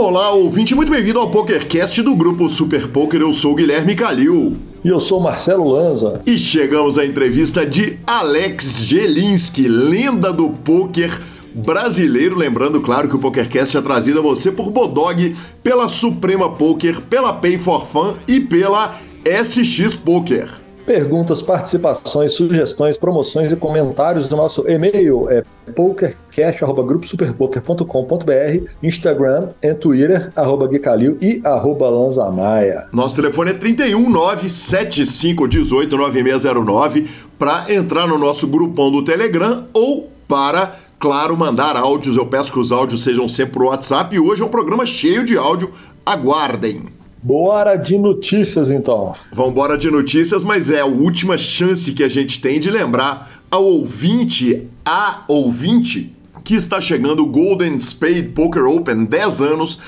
Olá, ouvinte, muito bem-vindo ao PokerCast do grupo Super Poker. Eu sou o Guilherme Calil. E eu sou Marcelo Lanza. E chegamos à entrevista de Alex Gelinski, lenda do poker brasileiro. Lembrando, claro, que o PokerCast é trazido a você por Bodog, pela Suprema Poker, pela Pay for Fun e pela SX Poker. Perguntas, participações, sugestões, promoções e comentários do nosso e-mail é pokercast.gruposuperpoker.com.br, Instagram e Twitter, arroba Guicalil e arroba Lanzamaia. Nosso telefone é 31975189609 para entrar no nosso grupão do Telegram ou para claro, mandar áudios. Eu peço que os áudios sejam sempre por WhatsApp e hoje é um programa cheio de áudio. Aguardem! Bora de notícias então. Vambora de notícias, mas é a última chance que a gente tem de lembrar ao ouvinte, a ouvinte, que está chegando o Golden Spade Poker Open 10 anos,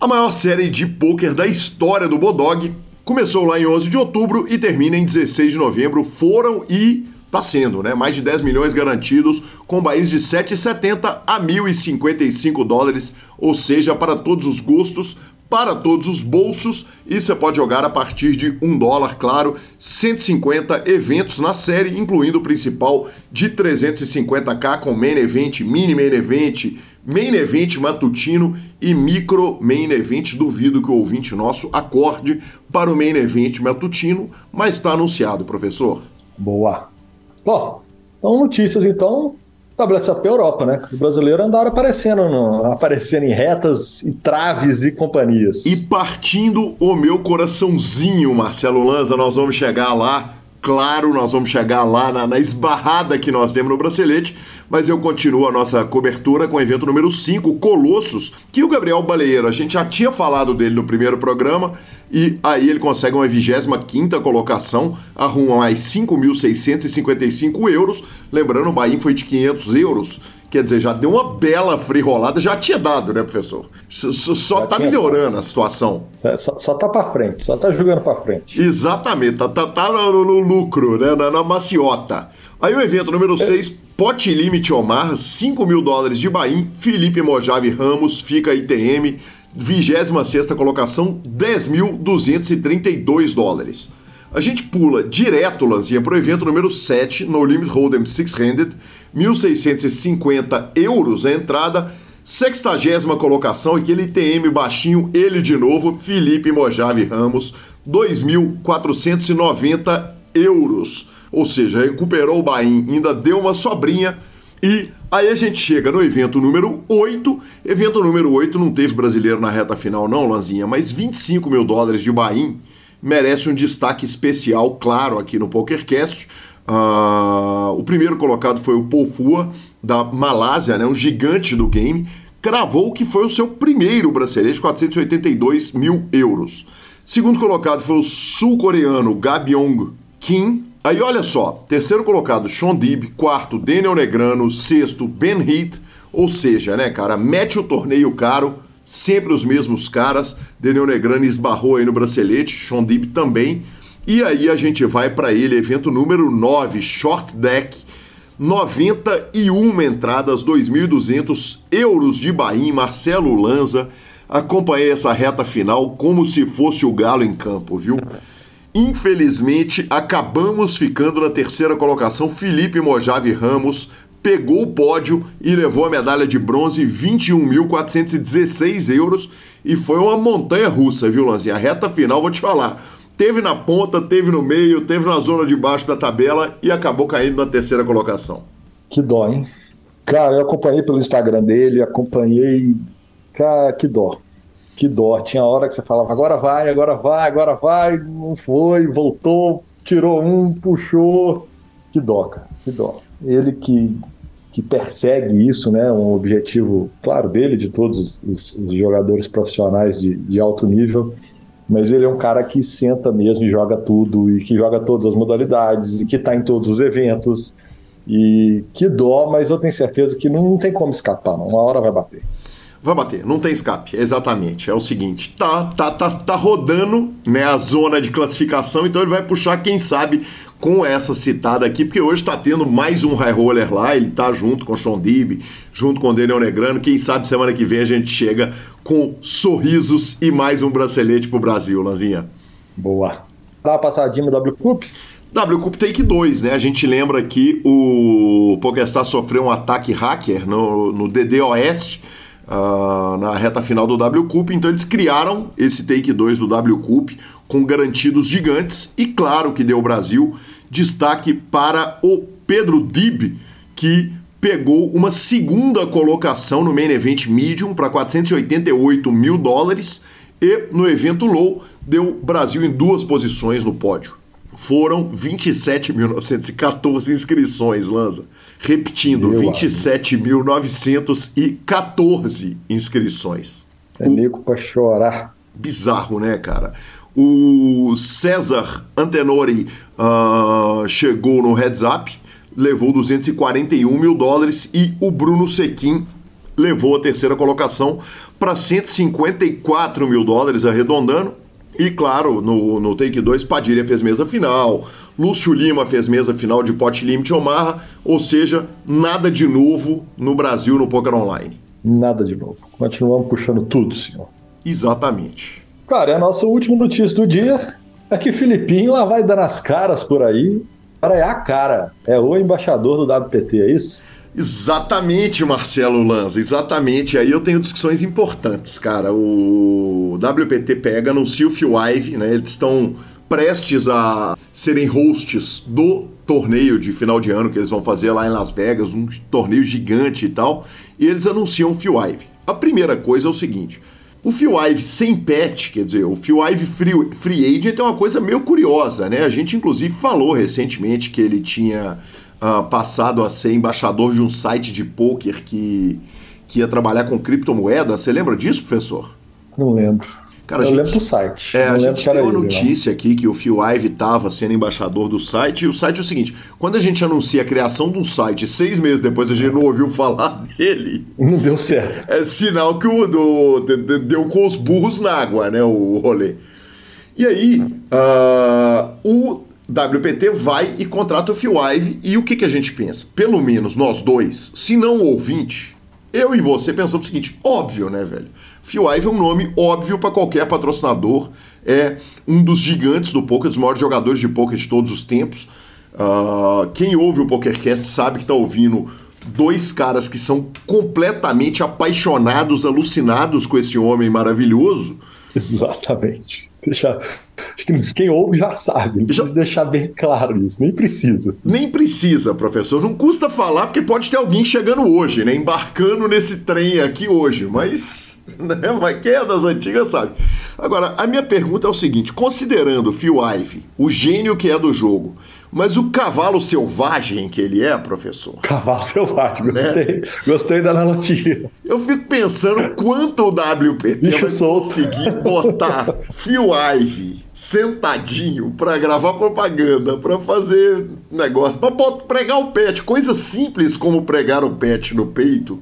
a maior série de poker da história do Bodog. Começou lá em 11 de outubro e termina em 16 de novembro. Foram e Está sendo, né? Mais de 10 milhões garantidos, com baís de 7,70 a 1.055 dólares, ou seja, para todos os gostos, para todos os bolsos e você pode jogar a partir de um dólar, claro, 150 eventos na série, incluindo o principal de 350k com main event, mini main event, main event matutino e micro main event. Duvido que o ouvinte nosso acorde para o main event matutino, mas está anunciado, professor. Boa. Bom, então notícias então WSOP Europa, né? Os brasileiros andaram aparecendo, no, aparecendo em retas e traves e companhias. E partindo o meu coraçãozinho, Marcelo Lanza, nós vamos chegar lá. Claro, nós vamos chegar lá na, na esbarrada que nós temos no bracelete, mas eu continuo a nossa cobertura com o evento número 5, Colossos, que o Gabriel Baleeiro, a gente já tinha falado dele no primeiro programa, e aí ele consegue uma 25 colocação, arruma mais 5.655 euros. Lembrando, o Bahia foi de 500 euros. Quer dizer, já deu uma bela free rolada, já tinha dado, né, professor? Só está melhorando a situação. Só, só tá para frente, só tá jogando para frente. Exatamente, tá, tá, tá no, no, lucro, né, na, na maciota. Aí o evento número 6, é. Pote Limite Omar, 5 mil dólares de Bahia, Felipe Mojave Ramos, fica ITM, 26 colocação, 10.232 dólares. A gente pula direto, Lanzinha, para o evento número 7, no Limit Hold'em Six-Handed, 1.650 euros a entrada, sextagésima colocação, aquele TM baixinho, ele de novo, Felipe Mojave Ramos, 2.490 euros. Ou seja, recuperou o Bahia, ainda deu uma sobrinha e Aí a gente chega no evento número 8. Evento número 8 não teve brasileiro na reta final, não, Lanzinha, mas 25 mil dólares de Bahia merece um destaque especial, claro, aqui no PokerCast. Uh, o primeiro colocado foi o Pofua, da Malásia, né, um gigante do game, cravou que foi o seu primeiro bracelete, 482 mil euros. Segundo colocado foi o sul-coreano Gabyong Kim, Aí olha só, terceiro colocado Sean Dib, quarto Daniel Negrano, sexto Ben Heath, ou seja, né, cara, mete o torneio caro, sempre os mesmos caras. Daniel Negrano esbarrou aí no bracelete, Sean Dib também. E aí a gente vai para ele, evento número 9, Short Deck, 91 entradas, 2.200 euros de Bahia, Marcelo Lanza. Acompanhei essa reta final como se fosse o Galo em campo, viu? Infelizmente, acabamos ficando na terceira colocação. Felipe Mojave Ramos pegou o pódio e levou a medalha de bronze, 21.416 euros. E foi uma montanha russa, viu, Lanzinha? A reta final, vou te falar. Teve na ponta, teve no meio, teve na zona de baixo da tabela e acabou caindo na terceira colocação. Que dó, hein? Cara, eu acompanhei pelo Instagram dele, acompanhei. Cara, que dó que dó. Tinha hora que você falava, agora vai, agora vai, agora vai, não foi, voltou, tirou um, puxou. Que dó, cara, que dó. Ele que, que persegue isso, né? Um objetivo, claro, dele, de todos os, os jogadores profissionais de, de alto nível. Mas ele é um cara que senta mesmo e joga tudo, e que joga todas as modalidades, e que está em todos os eventos. E que dó, mas eu tenho certeza que não, não tem como escapar, não. uma hora vai bater. Vai bater, não tem escape, exatamente. É o seguinte, tá, tá, tá, tá rodando né, a zona de classificação, então ele vai puxar, quem sabe, com essa citada aqui, porque hoje está tendo mais um high roller lá, ele tá junto com o Sean Dib, junto com o Daniel Negrano, quem sabe semana que vem a gente chega com sorrisos e mais um bracelete pro Brasil, Lanzinha. Boa. Dá uma passadinha no W Cup? W Cup Take 2, né? A gente lembra que o PokerStars sofreu um ataque hacker no, no DDoS, uh, na reta final do W Cup, então eles criaram esse Take 2 do W Cup com garantidos gigantes e claro que deu o Brasil destaque para o Pedro Dib, que pegou uma segunda colocação no Main Event Medium para 488 mil dólares e no evento Low deu Brasil em duas posições no pódio. Foram 27.914 inscrições, Lanza. Repetindo, 27.914 inscrições. É nego para chorar. Bizarro, né, cara? O César Antenori uh, chegou no heads up, levou 241 mil dólares e o Bruno Sequim levou a terceira colocação para 154 mil dólares, arredondando. E claro, no, no Take 2, Padilha fez mesa final, Lúcio Lima fez mesa final de Pot Limit Omarra, ou seja, nada de novo no Brasil no Poker Online. Nada de novo. Continuamos puxando tudo, senhor. Exatamente. Cara, é a nossa última notícia do dia é que Filipinho lá vai dando as caras por aí. Cara, é a cara. É o embaixador do WPT, é isso? Exatamente, Marcelo Lanza, exatamente. Aí eu tenho discussões importantes, cara. O WPT pega, anuncia o Phil Ive, né? Eles estão prestes a serem hosts do torneio de final de ano que eles vão fazer lá em Las Vegas, um torneio gigante e tal. E eles anunciam o Phil Ive. A primeira coisa é o seguinte: o Phil Ive sem pet, quer dizer, o Phil Ive free, free agent é uma coisa meio curiosa, né? A gente inclusive falou recentemente que ele tinha uh, passado a ser embaixador de um site de poker que, que ia trabalhar com criptomoedas. Você lembra disso, professor? Não lembro. Cara, eu gente, lembro do site. É, a gente tem uma notícia aqui que o Phil Ive estava sendo embaixador do site, e o site é o seguinte: quando a gente anuncia a criação de um site, seis meses depois a gente não ouviu falar dele. Não deu certo. É sinal que o do, de, deu com os burros na água, né? O rolê. E aí, uh, o WPT vai e contrata o Phil Ive e o que, que a gente pensa? Pelo menos nós dois, se não ouvinte, eu e você pensamos o seguinte: óbvio, né, velho? Phil Ive é um nome óbvio para qualquer patrocinador, é um dos gigantes do poker, dos maiores jogadores de poker de todos os tempos. Uh, quem ouve o PokerCast sabe que está ouvindo dois caras que são completamente apaixonados, alucinados com esse homem maravilhoso. Exatamente. Deixa, quem ouve já sabe, já... deixar bem claro isso, nem precisa. Nem precisa, professor. Não custa falar, porque pode ter alguém chegando hoje, né? Embarcando nesse trem aqui hoje, mas. Né? Mas quem é das antigas sabe. Agora, a minha pergunta é o seguinte: considerando Phil Ive, o gênio que é do jogo, mas o cavalo selvagem que ele é, professor. Cavalo selvagem, gostei. Né? Gostei da analogia. Eu fico pensando quanto o WPT Bicho vai solto. conseguir botar Phil Ive sentadinho para gravar propaganda, para fazer negócio, para pregar o pet, coisa simples como pregar o pet no peito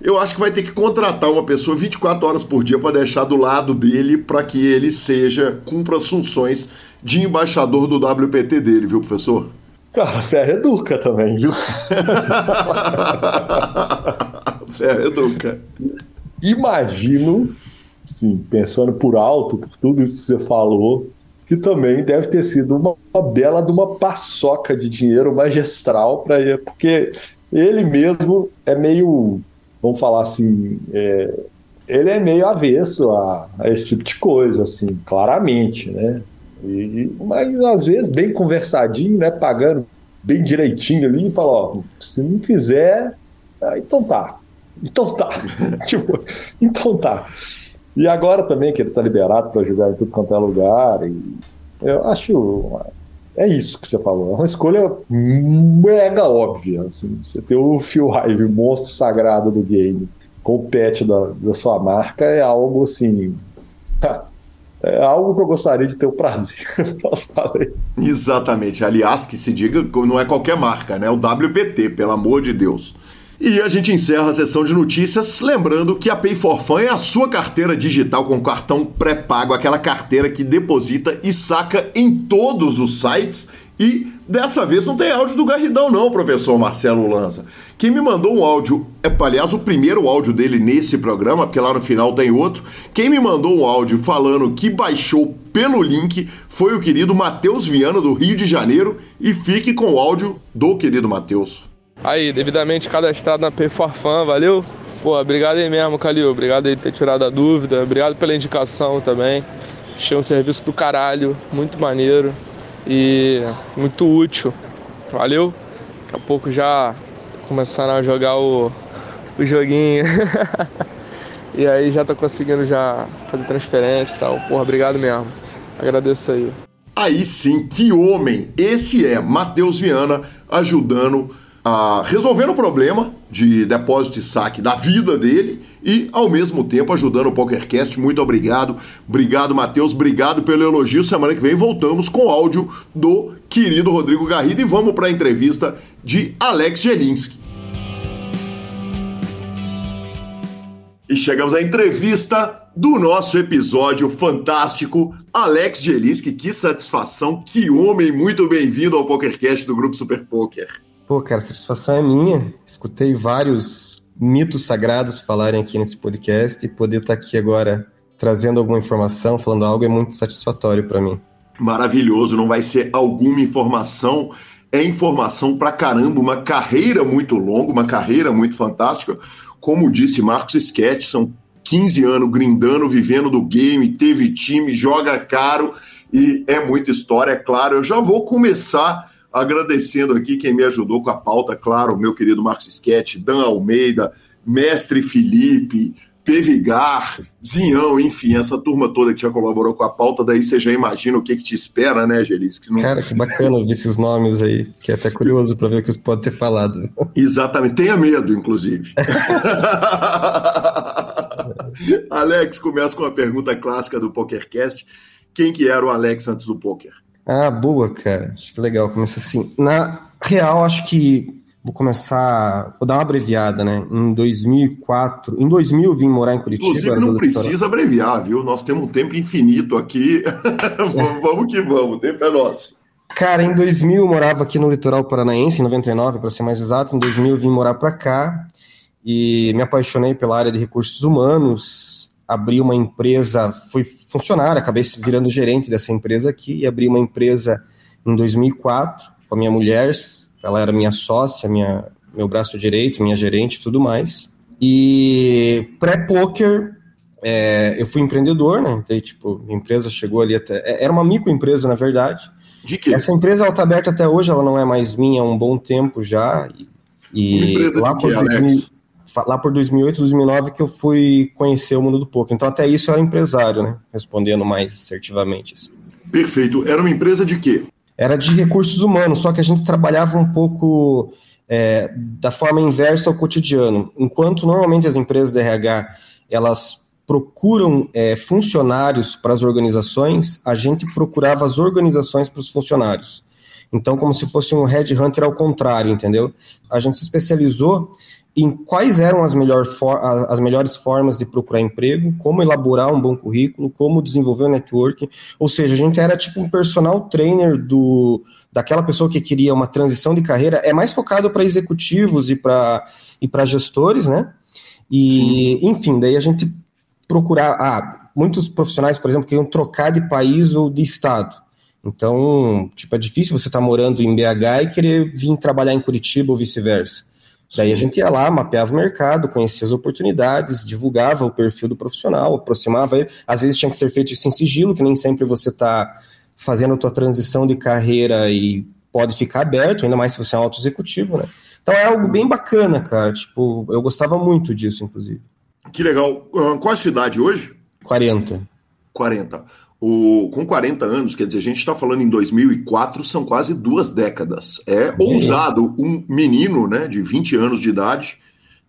eu acho que vai ter que contratar uma pessoa 24 horas por dia para deixar do lado dele para que ele seja cumpra as funções de embaixador do WPT dele, viu, professor? Cara, Ferro educa também, viu? Ferro educa. Imagino, sim, pensando por alto, por tudo isso que você falou, que também deve ter sido uma, uma bela de uma paçoca de dinheiro magistral para ele, porque ele mesmo é meio vamos falar assim, é, ele é meio avesso a, a, esse tipo de coisa, assim, claramente, né? E, mas às vezes bem conversadinho, né? Pagando bem direitinho ali e fala, ó, se não fizer, ah, então tá. Então tá. tipo, então tá. E agora também que ele tá liberado para jogar em tudo quanto é lugar, e eu acho é isso que você falou. É uma escolha mega óbvia. Assim. Você ter o Phil Hive, o monstro sagrado do game, com o pet da, da sua marca, é algo assim. É algo que eu gostaria de ter o prazer. Exatamente. Aliás, que se diga, não é qualquer marca, né? O WPT, pelo amor de Deus. E a gente encerra a sessão de notícias lembrando que a Pay for Fun é a sua carteira digital com cartão pré-pago, aquela carteira que deposita e saca em todos os sites e dessa vez não tem áudio do Garridão, não, professor Marcelo Lanza. Quem me mandou um áudio, é, aliás, o primeiro áudio dele nesse programa, porque lá no final tem outro. Quem me mandou um áudio falando que baixou pelo link foi o querido Matheus Viana, do Rio de Janeiro. E fique com o áudio do querido Matheus. Aí, devidamente cadastrado na Perforfan, valeu? Pô, obrigado aí mesmo, Calil. Obrigado aí por ter tirado a dúvida. Obrigado pela indicação também. Achei um serviço do caralho, muito maneiro e muito útil. Valeu? Daqui a pouco já tô começando a jogar o, o joguinho. e aí já tô conseguindo já fazer transferência e tal. Porra, obrigado mesmo. Agradeço aí. Aí sim, que homem! Esse é Matheus Viana ajudando a resolver o problema de depósito e saque da vida dele e, ao mesmo tempo, ajudando o PokerCast. Muito obrigado. Obrigado, Matheus. Obrigado pelo elogio. Semana que vem voltamos com áudio do querido Rodrigo Garrido e vamos para a entrevista de Alex Jelinski. E chegamos à entrevista do nosso episódio fantástico. Alex Jelinski, que satisfação, que homem, muito bem-vindo ao PokerCast do Grupo Super Poker. Pô, cara, satisfação é minha. Escutei vários mitos sagrados falarem aqui nesse podcast e poder estar aqui agora trazendo alguma informação, falando algo é muito satisfatório para mim. Maravilhoso, não vai ser alguma informação, é informação pra caramba, uma carreira muito longa, uma carreira muito fantástica. Como disse Marcos Sketch, são 15 anos grindando, vivendo do game, teve time, joga caro e é muita história, é claro. Eu já vou começar Agradecendo aqui quem me ajudou com a pauta, claro, meu querido Marcos Sketch, Dan Almeida, Mestre Felipe, Pevigar, Zinhão, enfim, essa turma toda que já colaborou com a pauta, daí você já imagina o que, que te espera, né, Gelis? Que não... Cara, que bacana ouvir esses nomes aí, que é até curioso para ver o que você pode ter falado. Exatamente, tenha medo, inclusive. Alex, começa com a pergunta clássica do PokerCast. Quem que era o Alex antes do poker? Ah, boa, cara. Acho que legal. Começa assim. Na real, acho que vou começar. Vou dar uma abreviada, né? Em 2004. Em 2000 vim morar em Curitiba. Inclusive, não precisa abreviar, viu? Nós temos um tempo infinito aqui. vamos que vamos, o tempo é nosso. Cara, em 2000 eu morava aqui no litoral paranaense, em 99 para ser mais exato. Em 2000 vim morar para cá e me apaixonei pela área de recursos humanos abri uma empresa, fui funcionário, acabei virando gerente dessa empresa aqui e abri uma empresa em 2004 com a minha mulher, ela era minha sócia, minha, meu braço direito, minha gerente tudo mais. E pré-poker, é, eu fui empreendedor, né? Então, tipo, minha empresa chegou ali até. É, era uma microempresa, na verdade. De quê? Essa empresa ela tá aberta até hoje, ela não é mais minha há um bom tempo já. E, e uma empresa lá de quê, 2000, Alex? Lá por 2008, 2009 que eu fui conhecer o mundo do poker. Então até isso eu era empresário, né? Respondendo mais assertivamente. Assim. Perfeito. Era uma empresa de quê? Era de recursos humanos, só que a gente trabalhava um pouco é, da forma inversa ao cotidiano. Enquanto normalmente as empresas de RH elas procuram é, funcionários para as organizações, a gente procurava as organizações para os funcionários. Então, como se fosse um headhunter ao contrário, entendeu? A gente se especializou em quais eram as, melhor as melhores formas de procurar emprego, como elaborar um bom currículo, como desenvolver o networking. Ou seja, a gente era tipo um personal trainer do daquela pessoa que queria uma transição de carreira. É mais focado para executivos e para e para gestores, né? E, Sim. enfim, daí a gente procurar. Ah, muitos profissionais, por exemplo, queriam trocar de país ou de estado. Então, tipo, é difícil você estar tá morando em BH e querer vir trabalhar em Curitiba ou vice-versa. Daí a gente ia lá, mapeava o mercado, conhecia as oportunidades, divulgava o perfil do profissional, aproximava ele. Às vezes tinha que ser feito isso em sigilo, que nem sempre você está fazendo a tua transição de carreira e pode ficar aberto, ainda mais se você é um auto executivo, né? Então é algo bem bacana, cara. Tipo, eu gostava muito disso, inclusive. Que legal. Qual a sua idade hoje? 40. 40. O, com 40 anos, quer dizer, a gente está falando em 2004, são quase duas décadas. É ousado um menino né, de 20 anos de idade,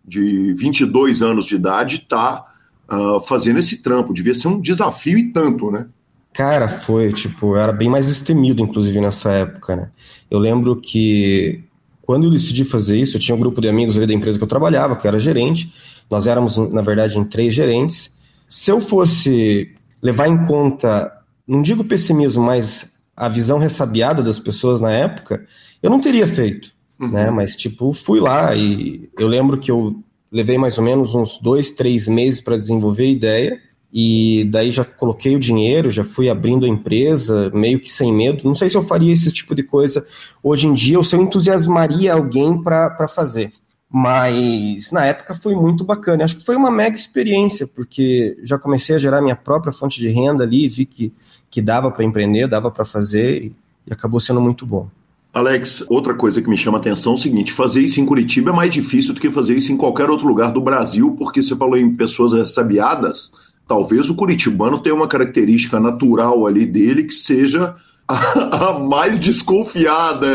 de 22 anos de idade, tá uh, fazendo esse trampo. Devia ser um desafio e tanto, né? Cara, foi, tipo, era bem mais destemido, inclusive, nessa época, né? Eu lembro que quando eu decidi fazer isso, eu tinha um grupo de amigos ali da empresa que eu trabalhava, que eu era gerente. Nós éramos, na verdade, em três gerentes. Se eu fosse levar em conta, não digo pessimismo, mas a visão ressabiada das pessoas na época, eu não teria feito. Uhum. Né? Mas, tipo, fui lá e eu lembro que eu levei mais ou menos uns dois, três meses para desenvolver a ideia. E daí já coloquei o dinheiro, já fui abrindo a empresa, meio que sem medo. Não sei se eu faria esse tipo de coisa hoje em dia ou se eu entusiasmaria alguém para fazer. Mas na época foi muito bacana. Acho que foi uma mega experiência, porque já comecei a gerar minha própria fonte de renda ali, vi que, que dava para empreender, dava para fazer e acabou sendo muito bom. Alex, outra coisa que me chama a atenção é o seguinte: fazer isso em Curitiba é mais difícil do que fazer isso em qualquer outro lugar do Brasil, porque você falou em pessoas ressabiadas. Talvez o curitibano tenha uma característica natural ali dele que seja a, a mais desconfiada,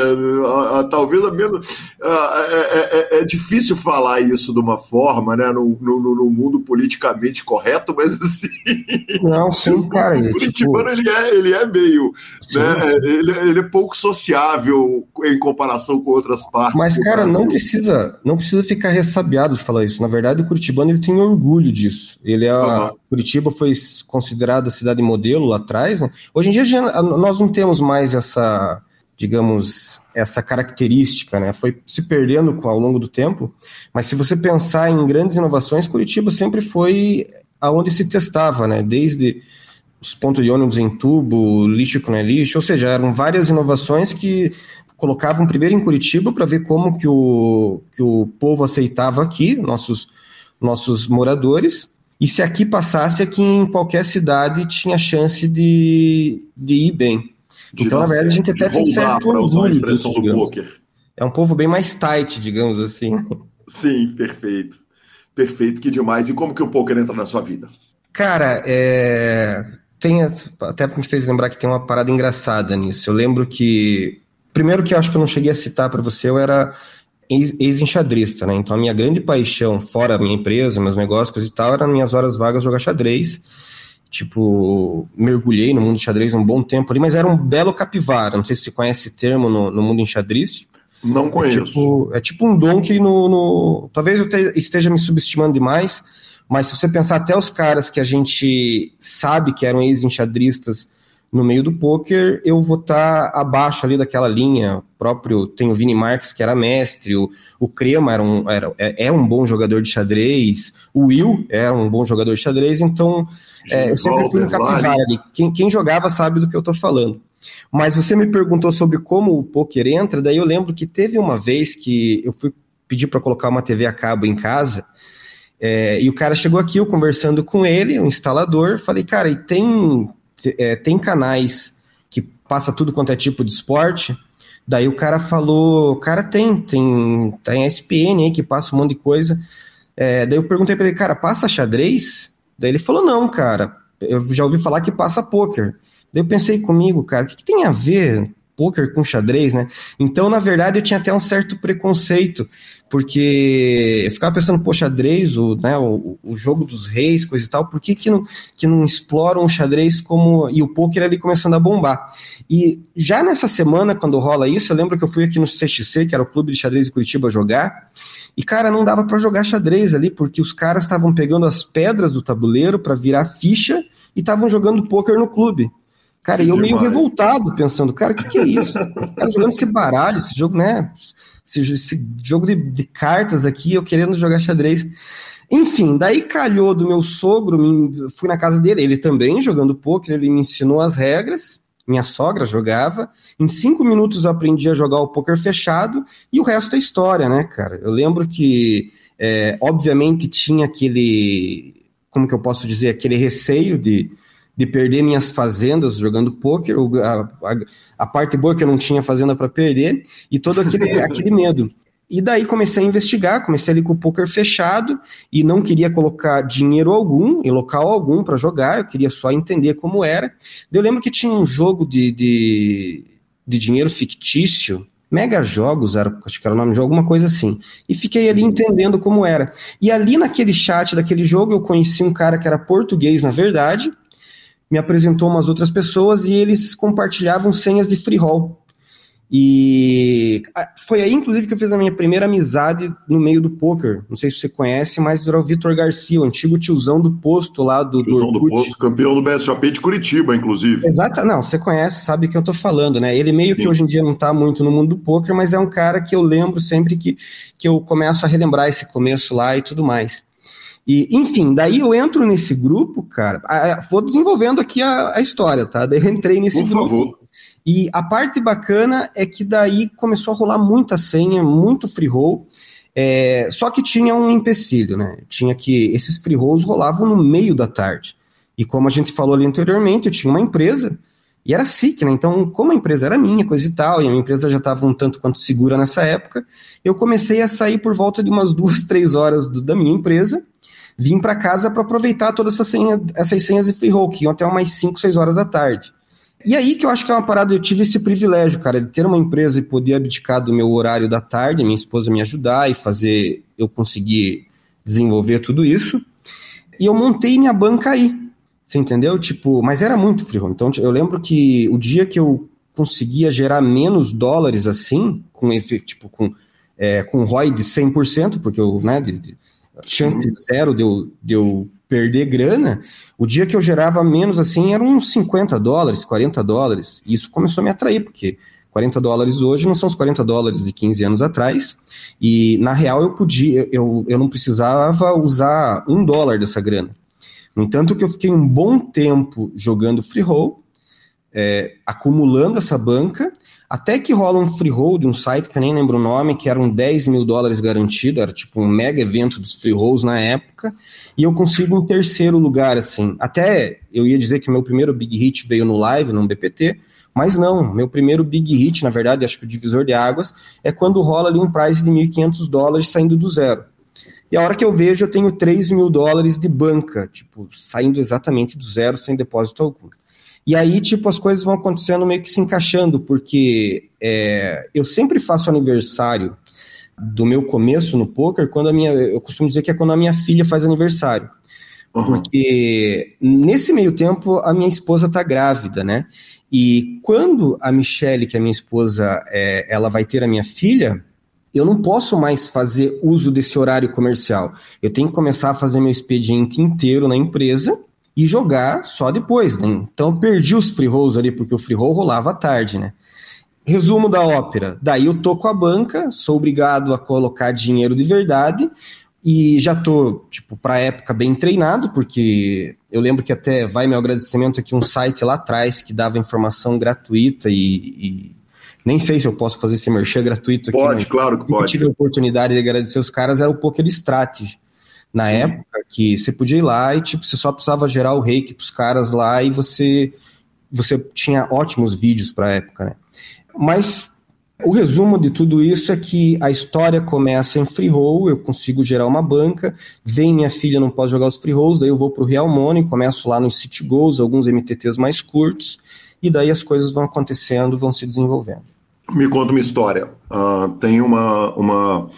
a, talvez a menos. É, é, é, difícil falar isso de uma forma, né, no, no, no mundo politicamente correto, mas assim. Não, sim, cara. O curitibano tipo... ele, é, ele é meio. Né, ele, ele, é pouco sociável em comparação com outras partes. Mas, cara, não precisa, não precisa ficar ressabiado de falar isso. Na verdade, o curitibano ele tem orgulho disso. Ele é. Uhum. Curitiba foi considerada cidade modelo lá atrás. Né? Hoje em dia nós não temos mais essa, digamos, essa característica, né? Foi se perdendo ao longo do tempo. Mas se você pensar em grandes inovações, Curitiba sempre foi aonde se testava, né? Desde os pontos de ônibus em tubo, lixo que não é lixo, ou seja, eram várias inovações que colocavam primeiro em Curitiba para ver como que o, que o povo aceitava aqui, nossos, nossos moradores, e se aqui passasse, aqui em qualquer cidade tinha chance de, de ir bem. De então, na verdade, a gente até tem certo orgulho disso, do poker. É um povo bem mais tight, digamos assim. Sim, perfeito. Perfeito, que demais. E como que o poker entra na sua vida? Cara, é... tem até me fez lembrar que tem uma parada engraçada nisso. Eu lembro que primeiro que eu acho que eu não cheguei a citar para você, eu era ex-enxadrista, né? Então a minha grande paixão, fora a minha empresa, meus negócios e tal, era nas minhas horas vagas jogar xadrez. Tipo, mergulhei no mundo de xadrez um bom tempo ali, mas era um belo capivara. Não sei se você conhece esse termo no, no mundo enxadrístico. Não conheço. É tipo, é tipo um dom que no, no... Talvez eu te, esteja me subestimando demais, mas se você pensar até os caras que a gente sabe que eram ex-enxadristas no meio do poker, eu vou estar tá abaixo ali daquela linha. O próprio tem o Vini Marques, que era mestre, o, o Crema era um, era, é, é um bom jogador de xadrez, o Will era um bom jogador de xadrez, então é, eu sempre fui no capivara ali. Quem, quem jogava sabe do que eu estou falando. Mas você me perguntou sobre como o poker entra, daí eu lembro que teve uma vez que eu fui pedir para colocar uma TV a cabo em casa. É, e o cara chegou aqui, eu conversando com ele, o um instalador, falei, cara, e tem é, tem canais que passa tudo quanto é tipo de esporte. Daí o cara falou, cara, tem, tem, tem SPN aí que passa um monte de coisa. É, daí eu perguntei para ele, cara, passa xadrez? Daí ele falou, não, cara, eu já ouvi falar que passa poker. Daí eu pensei comigo, cara, o que, que tem a ver poker com xadrez, né? Então, na verdade, eu tinha até um certo preconceito, porque eu ficava pensando, pô, xadrez, o, né, o, o jogo dos reis, coisa e tal, por que, que, não, que não exploram o xadrez como. e o poker ali começando a bombar? E já nessa semana, quando rola isso, eu lembro que eu fui aqui no CXC, que era o clube de xadrez de Curitiba, jogar. E, cara, não dava para jogar xadrez ali, porque os caras estavam pegando as pedras do tabuleiro para virar ficha e estavam jogando poker no clube. Cara, e eu meio revoltado, pensando, cara, o que, que, é isso? Cara, jogando esse baralho, esse jogo, né? Esse, esse jogo de, de, cartas aqui, eu querendo jogar xadrez. Enfim, daí calhou do meu sogro, fui na casa dele, ele também jogando poker, ele me ensinou as regras, minha sogra jogava. Em cinco minutos eu aprendi a jogar o poker fechado e o resto é história, né, cara? Eu lembro que, é, obviamente, tinha aquele, como que eu posso dizer, aquele receio de de perder minhas fazendas jogando poker, a, a, a parte boa é que eu não tinha fazenda para perder, e todo aquele, aquele medo. E daí comecei a investigar, comecei ali com o poker fechado e não queria colocar dinheiro algum, em local algum para jogar, eu queria só entender como era. Eu lembro que tinha um jogo de, de, de dinheiro fictício, Mega Jogos, era, acho que era o nome de alguma coisa assim. E fiquei ali entendendo como era. E ali naquele chat daquele jogo eu conheci um cara que era português, na verdade, me apresentou umas outras pessoas e eles compartilhavam senhas de free roll. E foi aí, inclusive, que eu fiz a minha primeira amizade no meio do poker. Não sei se você conhece, mas era o Vitor Garcia, o antigo tiozão do posto lá do. Tiozão do, do posto, campeão do BSOP de Curitiba, inclusive. Exato, não, você conhece, sabe o que eu tô falando, né? Ele meio Sim. que hoje em dia não tá muito no mundo do poker, mas é um cara que eu lembro sempre que, que eu começo a relembrar esse começo lá e tudo mais. E, enfim, daí eu entro nesse grupo, cara. vou desenvolvendo aqui a, a, história, tá? Daí eu entrei nesse Por grupo. Favor. E a parte bacana é que daí começou a rolar muita senha, muito free roll. É, só que tinha um empecilho, né? Tinha que esses free rolls rolavam no meio da tarde. E como a gente falou ali anteriormente, eu tinha uma empresa e era SIC, né? Então, como a empresa era minha, coisa e tal, e a minha empresa já estava um tanto quanto segura nessa época, eu comecei a sair por volta de umas duas, três horas do, da minha empresa, vim para casa para aproveitar todas essa senha, essas senhas de free roll, que iam até umas 5, 6 horas da tarde. E aí que eu acho que é uma parada, eu tive esse privilégio, cara, de ter uma empresa e poder abdicar do meu horário da tarde, minha esposa me ajudar e fazer eu conseguir desenvolver tudo isso. E eu montei minha banca aí. Você entendeu? Tipo, mas era muito frio. Então eu lembro que o dia que eu conseguia gerar menos dólares assim, com tipo com é, com ROI de 100%, porque eu, né, de, de chance zero de eu, de eu perder grana, o dia que eu gerava menos assim eram uns 50 dólares, 40 dólares. E isso começou a me atrair, porque 40 dólares hoje não são os 40 dólares de 15 anos atrás. E na real eu podia, eu, eu não precisava usar um dólar dessa grana. No entanto, que eu fiquei um bom tempo jogando free roll, é, acumulando essa banca, até que rola um free roll de um site que eu nem lembro o nome, que eram 10 mil dólares garantido, era tipo um mega evento dos free rolls na época, e eu consigo um terceiro lugar, assim. Até eu ia dizer que meu primeiro big hit veio no live, no BPT, mas não, meu primeiro big hit, na verdade, acho que o divisor de águas, é quando rola ali um price de 1.500 dólares saindo do zero. E a hora que eu vejo, eu tenho 3 mil dólares de banca, tipo, saindo exatamente do zero, sem depósito algum. E aí, tipo, as coisas vão acontecendo meio que se encaixando, porque é, eu sempre faço aniversário do meu começo no poker quando a minha. Eu costumo dizer que é quando a minha filha faz aniversário. Uhum. Porque nesse meio tempo a minha esposa tá grávida, né? E quando a Michelle, que é a minha esposa, é, ela vai ter a minha filha, eu não posso mais fazer uso desse horário comercial. Eu tenho que começar a fazer meu expediente inteiro na empresa e jogar só depois. Né? Então perdi os free rolls ali, porque o free roll rolava à tarde, né? Resumo da ópera. Daí eu tô com a banca, sou obrigado a colocar dinheiro de verdade e já tô, tipo, pra época bem treinado, porque eu lembro que até vai meu agradecimento aqui um site lá atrás que dava informação gratuita e, e nem sei se eu posso fazer esse merchan gratuito aqui. Pode, claro que pode. Eu tive a oportunidade de agradecer os caras, era o Poker Strategy na Sim. época que você podia ir lá e tipo, você só precisava gerar o reiki pros caras lá e você você tinha ótimos vídeos para a época, né? Mas o resumo de tudo isso é que a história começa em free roll, eu consigo gerar uma banca, vem minha filha, não pode jogar os free rolls, daí eu vou pro Real Money, começo lá nos City Goals, alguns MTTs mais curtos, e daí as coisas vão acontecendo, vão se desenvolvendo. Me conta uma história. Uh, tem uma, uma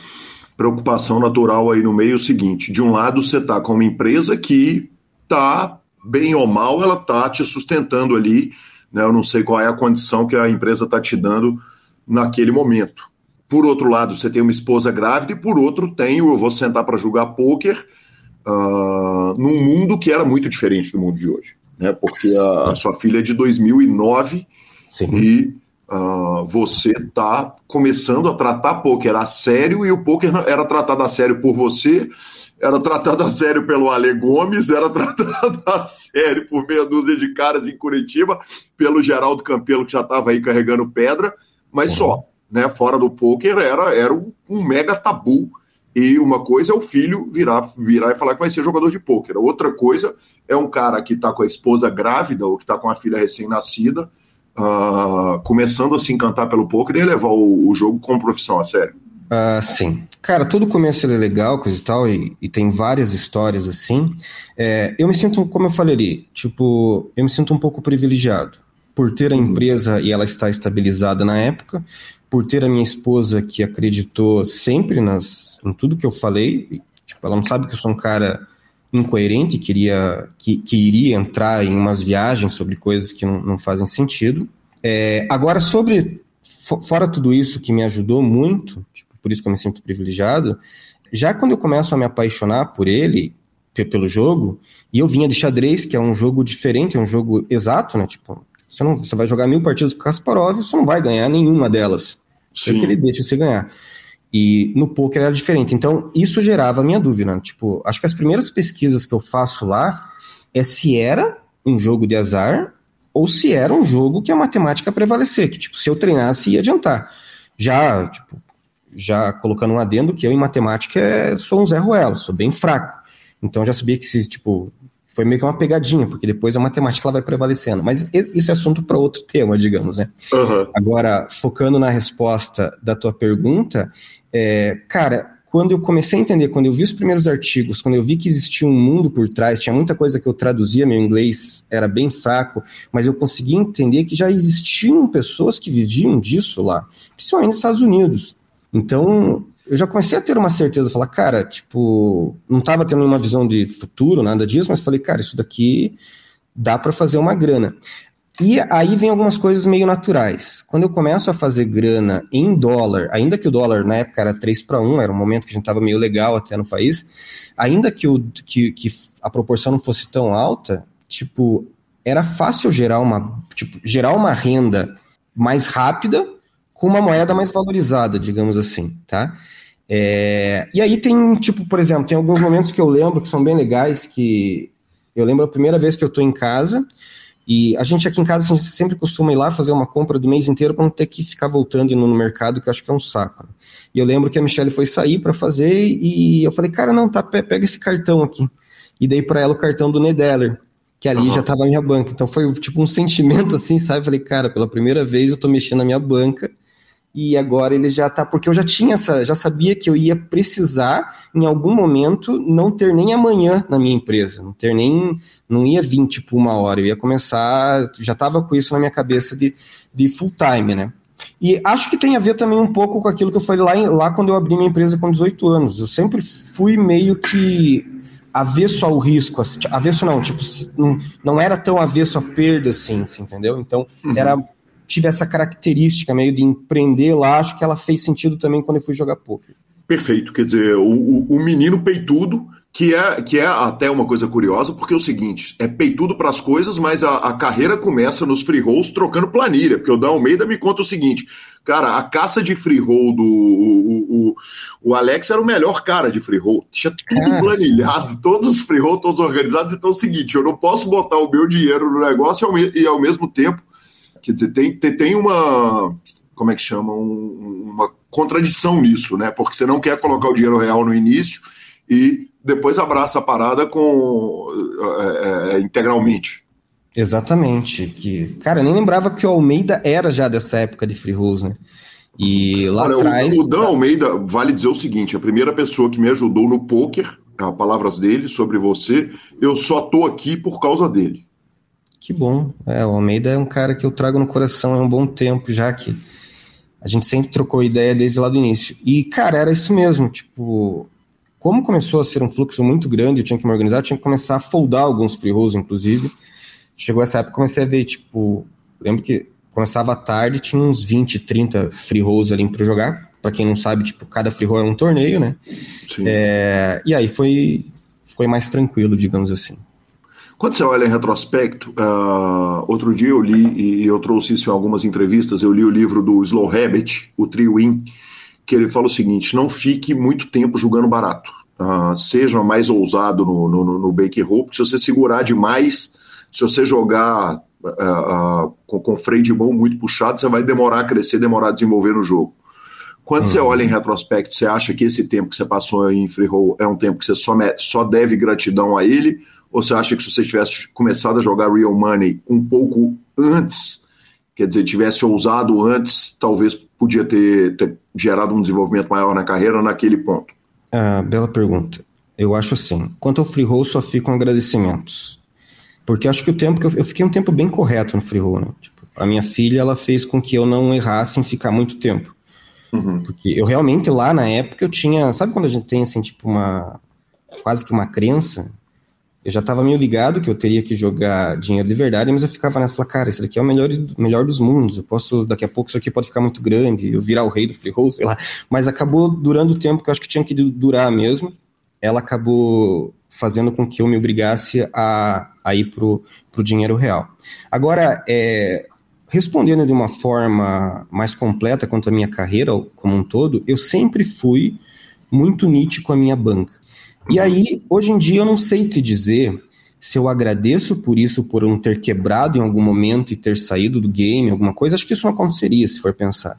preocupação natural aí no meio é o seguinte: de um lado, você está com uma empresa que está, bem ou mal, ela está te sustentando ali. Né? Eu não sei qual é a condição que a empresa está te dando naquele momento. Por outro lado, você tem uma esposa grávida, e por outro, tenho, eu vou sentar para jogar pôquer uh, num mundo que era muito diferente do mundo de hoje. Né? Porque a, a sua filha é de 2009 Sim. e Uh, você está começando a tratar poker a sério e o poker era tratado a sério por você, era tratado a sério pelo Ale Gomes, era tratado a sério por meia dúzia de caras em Curitiba, pelo Geraldo Campelo que já estava aí carregando pedra, mas uhum. só, né? Fora do poker era, era um, um, mega tabu. E uma coisa é o filho virar, virar e falar que vai ser jogador de pôquer. Outra coisa é um cara que está com a esposa grávida ou que está com a filha recém-nascida uh, começando a se encantar pelo poker e levar o, o jogo como profissão a sério. Uh, sim. Cara, todo começo é legal, coisa e tal, e, e tem várias histórias assim. É, eu me sinto, como eu falei ali, tipo, eu me sinto um pouco privilegiado por ter a uhum. empresa e ela está estabilizada na época, por ter a minha esposa que acreditou sempre nas, em tudo que eu falei. Tipo, ela não sabe que eu sou um cara incoerente, queria, que, que iria entrar em umas viagens sobre coisas que não, não fazem sentido. É, agora, sobre fora tudo isso que me ajudou muito, tipo, por isso que eu me sinto privilegiado, já quando eu começo a me apaixonar por ele, pelo jogo, e eu vinha de xadrez, que é um jogo diferente, é um jogo exato, né? Tipo, você, não, você vai jogar mil partidas com Kasparov, você não vai ganhar nenhuma delas. Sim. que ele deixa você ganhar. E no poker era diferente. Então, isso gerava a minha dúvida. Né? Tipo, acho que as primeiras pesquisas que eu faço lá é se era um jogo de azar ou se era um jogo que a matemática prevalecer, que tipo, se eu treinasse ia adiantar. Já, tipo, já colocando um adendo que eu em matemática é, sou um Zé Ruela, sou bem fraco. Então já sabia que se, tipo, foi meio que uma pegadinha, porque depois a matemática ela vai prevalecendo. Mas isso é assunto para outro tema, digamos, né? Uhum. Agora, focando na resposta da tua pergunta, é, cara, quando eu comecei a entender, quando eu vi os primeiros artigos, quando eu vi que existia um mundo por trás, tinha muita coisa que eu traduzia, meu inglês era bem fraco, mas eu consegui entender que já existiam pessoas que viviam disso lá, principalmente nos Estados Unidos. Então, eu já comecei a ter uma certeza, falar, cara, tipo, não estava tendo uma visão de futuro, nada disso, mas falei, cara, isso daqui dá para fazer uma grana. E aí vem algumas coisas meio naturais. Quando eu começo a fazer grana em dólar, ainda que o dólar na época era 3 para 1, era um momento que a gente estava meio legal até no país, ainda que, o, que, que a proporção não fosse tão alta, tipo, era fácil gerar uma, tipo, gerar uma renda mais rápida com uma moeda mais valorizada, digamos assim, tá? É, e aí tem, tipo, por exemplo, tem alguns momentos que eu lembro que são bem legais, que eu lembro a primeira vez que eu estou em casa, e a gente aqui em casa assim, sempre costuma ir lá fazer uma compra do mês inteiro para não ter que ficar voltando indo no mercado, que eu acho que é um saco. Né? E eu lembro que a Michelle foi sair para fazer e eu falei, cara, não, tá, pega esse cartão aqui. E dei para ela o cartão do Nedeller, que ali uhum. já estava na minha banca. Então foi tipo um sentimento assim, sabe? Eu falei, cara, pela primeira vez eu tô mexendo na minha banca e agora ele já tá, porque eu já tinha essa, já sabia que eu ia precisar em algum momento não ter nem amanhã na minha empresa, não ter nem, não ia vir tipo uma hora, eu ia começar, já tava com isso na minha cabeça de, de full time, né? E acho que tem a ver também um pouco com aquilo que eu falei lá, lá quando eu abri minha empresa com 18 anos. Eu sempre fui meio que avesso ao risco, assim, avesso não, tipo, não, não era tão avesso a perda assim, assim entendeu? Então, uhum. era tive essa característica meio de empreender lá, acho que ela fez sentido também quando eu fui jogar poker. Perfeito, quer dizer, o, o menino peitudo, que é, que é até uma coisa curiosa, porque é o seguinte, é peitudo para as coisas, mas a, a, carreira começa nos free rolls trocando planilha, porque o Dan Almeida me conta o seguinte, cara, a caça de free roll do... O, o, o Alex era o melhor cara de free roll, tinha tudo cara, planilhado, sim. todos os free roll, todos organizados, então é o seguinte, eu não posso botar o meu dinheiro no negócio e ao mesmo tempo Quer dizer, tem, tem uma. Como é que chama? Um, uma contradição nisso, né? Porque você não quer colocar o dinheiro real no início e depois abraça a parada com é, é, integralmente. Exatamente. Que, cara, eu nem lembrava que o Almeida era já dessa época de free rolls, né? E lá Olha, atrás. O, o Dan Almeida vale dizer o seguinte: a primeira pessoa que me ajudou no poker, palavras dele sobre você, eu só tô aqui por causa dele. Que bom. É, o Almeida é um cara que eu trago no coração há um bom tempo, já que a gente sempre trocou ideia desde lá do início. E, cara, era isso mesmo. Tipo, como começou a ser um fluxo muito grande, eu tinha que me organizar, eu tinha que começar a foldar alguns free rolls, inclusive. Chegou essa época, comecei a ver, tipo, lembro que começava à tarde, tinha uns 20, 30 free rolls ali para jogar. Para quem não sabe, tipo, cada free roll é um torneio, né? É, e aí foi, foi mais tranquilo, digamos assim. Quando você olha em retrospecto, uh, outro dia eu li, e eu trouxe isso em algumas entrevistas, eu li o livro do Slow Habit, o Trio In, que ele fala o seguinte: não fique muito tempo jogando barato. Uh, seja mais ousado no, no, no bake roll, se você segurar demais, se você jogar uh, com, com freio de mão muito puxado, você vai demorar a crescer, demorar a desenvolver no jogo. Quando uhum. você olha em retrospecto, você acha que esse tempo que você passou em free roll é um tempo que você só, só deve gratidão a ele? Ou você acha que se você tivesse começado a jogar Real Money um pouco antes, quer dizer, tivesse ousado antes, talvez podia ter, ter gerado um desenvolvimento maior na carreira naquele ponto? Ah, bela pergunta. Eu acho assim, quanto ao free roll, só ficam agradecimentos. Porque acho que o tempo que eu, eu fiquei um tempo bem correto no free roll, né? Tipo, a minha filha, ela fez com que eu não errasse em ficar muito tempo. Uhum. Porque eu realmente lá na época eu tinha, sabe quando a gente tem assim, tipo uma quase que uma crença eu já estava meio ligado que eu teria que jogar dinheiro de verdade, mas eu ficava nessa, falava, cara, isso daqui é o melhor, melhor dos mundos, eu posso, daqui a pouco isso aqui pode ficar muito grande, eu virar o rei do free roll, sei lá. Mas acabou durando o tempo que eu acho que tinha que durar mesmo. Ela acabou fazendo com que eu me obrigasse a, a ir pro, pro dinheiro real. Agora, é, respondendo de uma forma mais completa quanto à minha carreira como um todo, eu sempre fui muito nítido com a minha banca. E aí, hoje em dia, eu não sei te dizer se eu agradeço por isso, por não ter quebrado em algum momento e ter saído do game, alguma coisa. Acho que isso não aconteceria, se for pensar.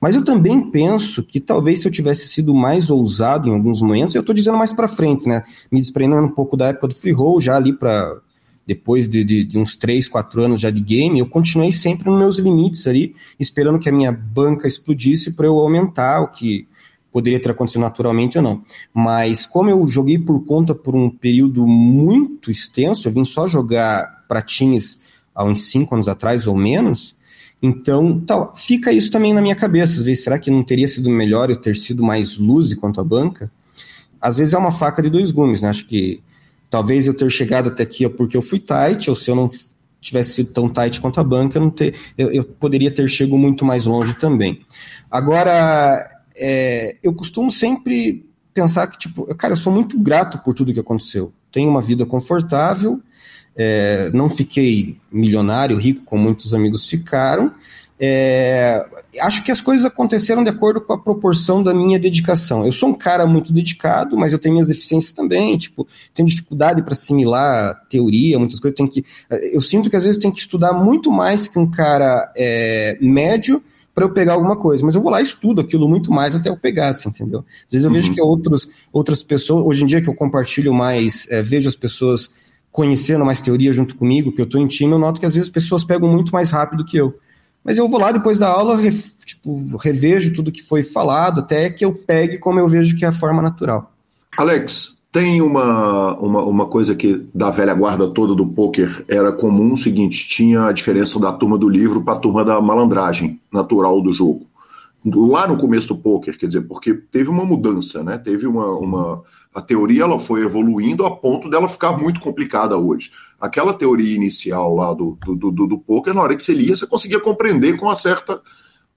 Mas eu também penso que talvez se eu tivesse sido mais ousado em alguns momentos, eu estou dizendo mais para frente, né? Me desprendendo um pouco da época do free roll, já ali para depois de, de, de, uns 3, 4 anos já de game, eu continuei sempre nos meus limites ali, esperando que a minha banca explodisse para eu aumentar o que poderia ter acontecido naturalmente ou não. Mas como eu joguei por conta por um período muito extenso, eu vim só jogar pratinhas há uns 5 anos atrás ou menos, então tá, fica isso também na minha cabeça. Às vezes, será que não teria sido melhor eu ter sido mais luz quanto à banca? Às vezes é uma faca de dois gumes, né? Acho que talvez eu ter chegado até aqui é porque eu fui tight, ou se eu não tivesse sido tão tight quanto a banca, eu, não ter, eu, eu poderia ter chegado muito mais longe também. Agora, é, eu costumo sempre pensar que, tipo, cara, eu sou muito grato por tudo que aconteceu. Tenho uma vida confortável, é, não fiquei milionário, rico, como muitos amigos ficaram. É, acho que as coisas aconteceram de acordo com a proporção da minha dedicação. Eu sou um cara muito dedicado, mas eu tenho minhas deficiências também. Tipo, tenho dificuldade para assimilar teoria, muitas coisas. Tenho que, eu sinto que às vezes eu tenho que estudar muito mais que um cara é, médio para eu pegar alguma coisa. Mas eu vou lá e estudo aquilo muito mais até eu pegar, assim, entendeu? Às vezes eu uhum. vejo que outros, outras pessoas, hoje em dia que eu compartilho mais, é, vejo as pessoas conhecendo mais teoria junto comigo, que eu estou em time, eu noto que às vezes as pessoas pegam muito mais rápido que eu. Mas eu vou lá depois da aula, re, tipo, revejo tudo que foi falado, até que eu pegue como eu vejo que é a forma natural. Alex, tem uma, uma, uma, coisa que da velha guarda toda do poker era comum o seguinte: tinha a diferença da turma do livro para a turma da malandragem natural do jogo. Lá no começo do poker, quer dizer, porque teve uma mudança, né? Teve uma, uma. A teoria ela foi evoluindo a ponto dela ficar muito complicada hoje. Aquela teoria inicial lá do, do, do, do poker, na hora que você lia, você conseguia compreender com uma certa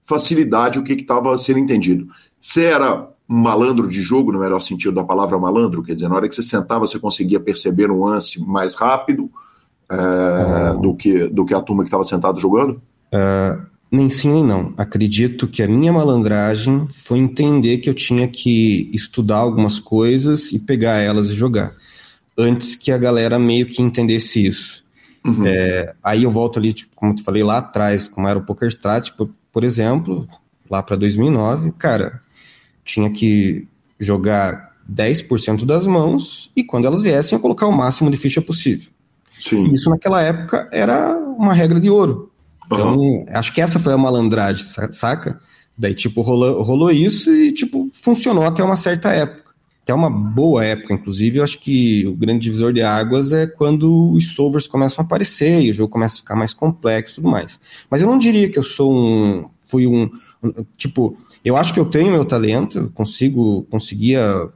facilidade o que estava sendo entendido. Se era malandro de jogo, no melhor sentido da palavra malandro, quer dizer, na hora que você sentava, você conseguia perceber nuance mais rápido é, do, que, do que a turma que estava sentada jogando? Uh, nem sim nem não. Acredito que a minha malandragem foi entender que eu tinha que estudar algumas coisas e pegar elas e jogar. Antes que a galera meio que entendesse isso. Uhum. É, aí eu volto ali, tipo, como eu falei lá atrás, como era o Poker Strat, por, por exemplo, lá para 2009, cara, tinha que jogar 10% das mãos e quando elas viessem eu colocar o máximo de ficha possível. Sim. Isso naquela época era uma regra de ouro. Então, uhum. acho que essa foi a malandragem, saca? Daí, tipo, rolou, rolou isso e, tipo, funcionou até uma certa época. Até uma boa época, inclusive, eu acho que o grande divisor de águas é quando os solvers começam a aparecer e o jogo começa a ficar mais complexo e tudo mais. Mas eu não diria que eu sou um. fui um. um tipo, eu acho que eu tenho meu talento, consigo, conseguia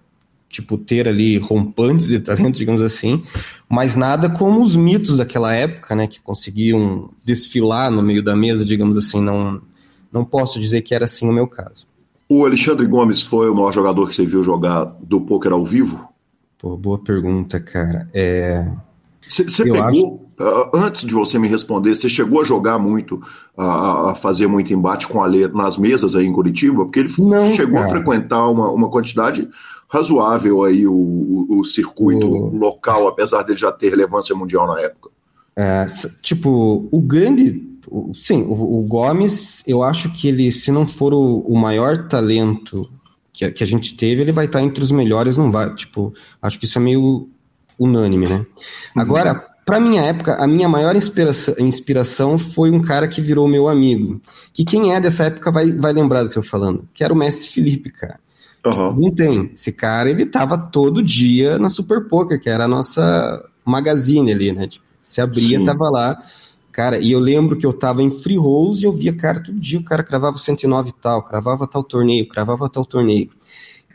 tipo ter ali rompantes de talento, digamos assim, mas nada como os mitos daquela época, né, que conseguiam desfilar no meio da mesa, digamos assim, não não posso dizer que era assim o meu caso. O Alexandre Gomes foi o maior jogador que você viu jogar do poker ao vivo? Pô, boa pergunta, cara. É... Você pegou, acho... Ah, antes de você me responder, você chegou a jogar muito, a, a fazer muito embate com a Lê nas mesas aí em Curitiba? Porque ele Não, chegou cara. a frequentar uma, uma quantidade razoável aí o, o, o circuito o... local, apesar dele já ter relevância mundial na época. É, tipo, o grande. Sim, o, o, Gomes, eu acho que ele, se não for o, o maior talento que, que, a gente teve, ele vai estar entre os melhores, não vai. Tipo, acho que isso é meio unânime, né? Uhum. Agora, para minha época, a minha maior inspiração, inspiração, foi um cara que virou meu amigo. Que quem é dessa época vai, vai lembrar do que eu tô falando. Que era o Mestre Felipe, cara. Uhum. Não tem. Esse cara, ele tava todo dia na Super Poker, que era a nossa magazine ali, né? Tipo, se abria, Sim. tava lá. Cara, e eu lembro que eu tava em free rolls e eu via, cara, todo dia o cara cravava 109 e tal, cravava tal torneio, cravava tal torneio.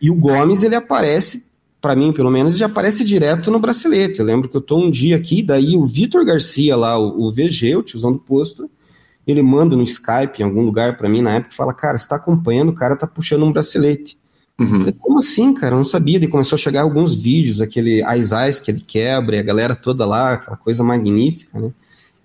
E o Gomes, ele aparece para mim pelo menos, já aparece direto no bracelete. Eu lembro que eu tô um dia aqui, daí o Vitor Garcia lá, o, o VG, o tiozão do posto, ele manda no Skype em algum lugar para mim na época e fala: Cara, você tá acompanhando, o cara tá puxando um bracelete. Uhum. Falei, como assim, cara? Eu não sabia. Ele começou a chegar alguns vídeos, aquele Ice Ice que ele quebra, e a galera toda lá, aquela coisa magnífica, né?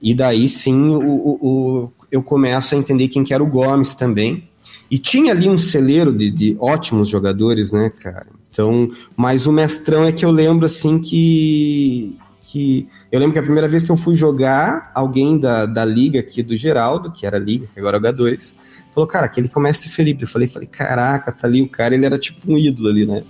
E daí sim o, o, o, eu começo a entender quem que era o Gomes também. E tinha ali um celeiro de, de ótimos jogadores, né, cara? Então, mas o mestrão é que eu lembro assim que que eu lembro que a primeira vez que eu fui jogar, alguém da, da liga aqui do Geraldo, que era a liga, que agora é o H2, falou, cara, aquele que é o mestre Felipe. Eu falei, falei, caraca, tá ali o cara, ele era tipo um ídolo ali, né?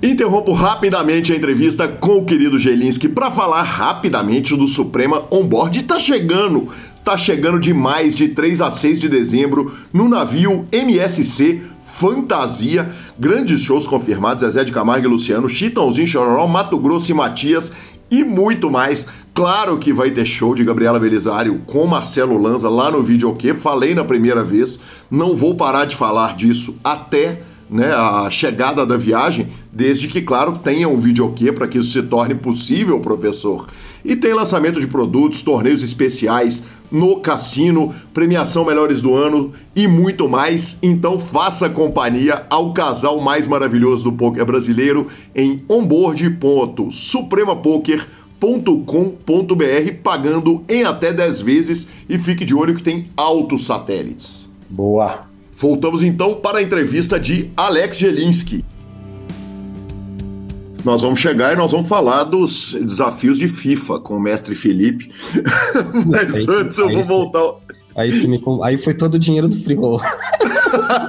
Interrompo rapidamente a entrevista com o querido Gelinski para falar rapidamente do Suprema Onboard. Tá chegando, tá chegando de mais de 3 a 6 de dezembro no navio MSC Fantasia. Grandes shows confirmados: Zezé de Camargo e Luciano, Chitãozinho, Chororó, Mato Grosso e Matias e muito mais. Claro que vai ter show de Gabriela Belisário com Marcelo Lanza lá no Videokê. Falei na primeira vez, não vou parar de falar disso até né, a chegada da viagem, desde que, claro, tenha um videokê para que isso se torne possível, professor. E tem lançamento de produtos, torneios especiais no cassino, premiação Melhores do Ano e muito mais. Então faça companhia ao casal mais maravilhoso do poker brasileiro em onboard.supremapoker.com.br pagando em até 10 vezes e fique de olho que tem altos satélites. Boa. Voltamos então para a entrevista de Alex Jelinski nós vamos chegar e nós vamos falar dos desafios de FIFA com o mestre Felipe. Mas aí, antes eu vou voltar. Aí, me, aí foi todo o dinheiro do frigorífico.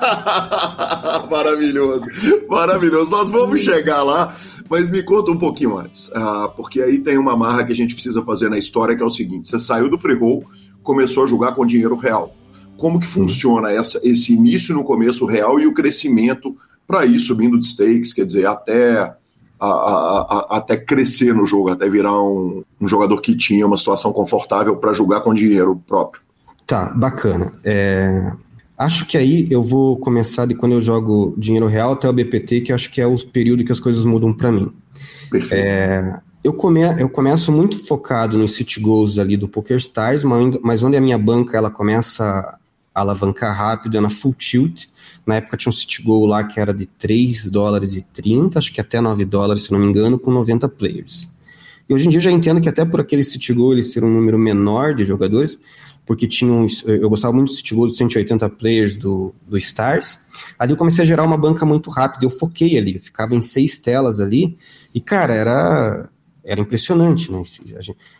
maravilhoso, maravilhoso. Nós vamos chegar lá, mas me conta um pouquinho antes, uh, porque aí tem uma marra que a gente precisa fazer na história que é o seguinte: você saiu do frigol, começou a jogar com dinheiro real. Como que funciona essa, esse início no começo real e o crescimento para ir subindo de stakes, quer dizer, até a, a, a, até crescer no jogo, até virar um, um jogador que tinha uma situação confortável para jogar com dinheiro próprio. Tá, bacana. É, acho que aí eu vou começar de quando eu jogo dinheiro real até o BPT, que acho que é o período que as coisas mudam para mim. Perfeito. É, eu, come, eu começo muito focado nos city goals ali do PokerStars, mas, mas onde a minha banca ela começa alavancar rápido é na full tilt, na época tinha um City Goal lá que era de 3 dólares e 30, acho que até 9 dólares, se não me engano, com 90 players. E hoje em dia eu já entendo que até por aquele City Goal ele ser um número menor de jogadores, porque tinha um, eu gostava muito do City de 180 players do, do Stars. Ali eu comecei a gerar uma banca muito rápida, eu foquei ali, eu ficava em seis telas ali, e cara, era, era impressionante, né?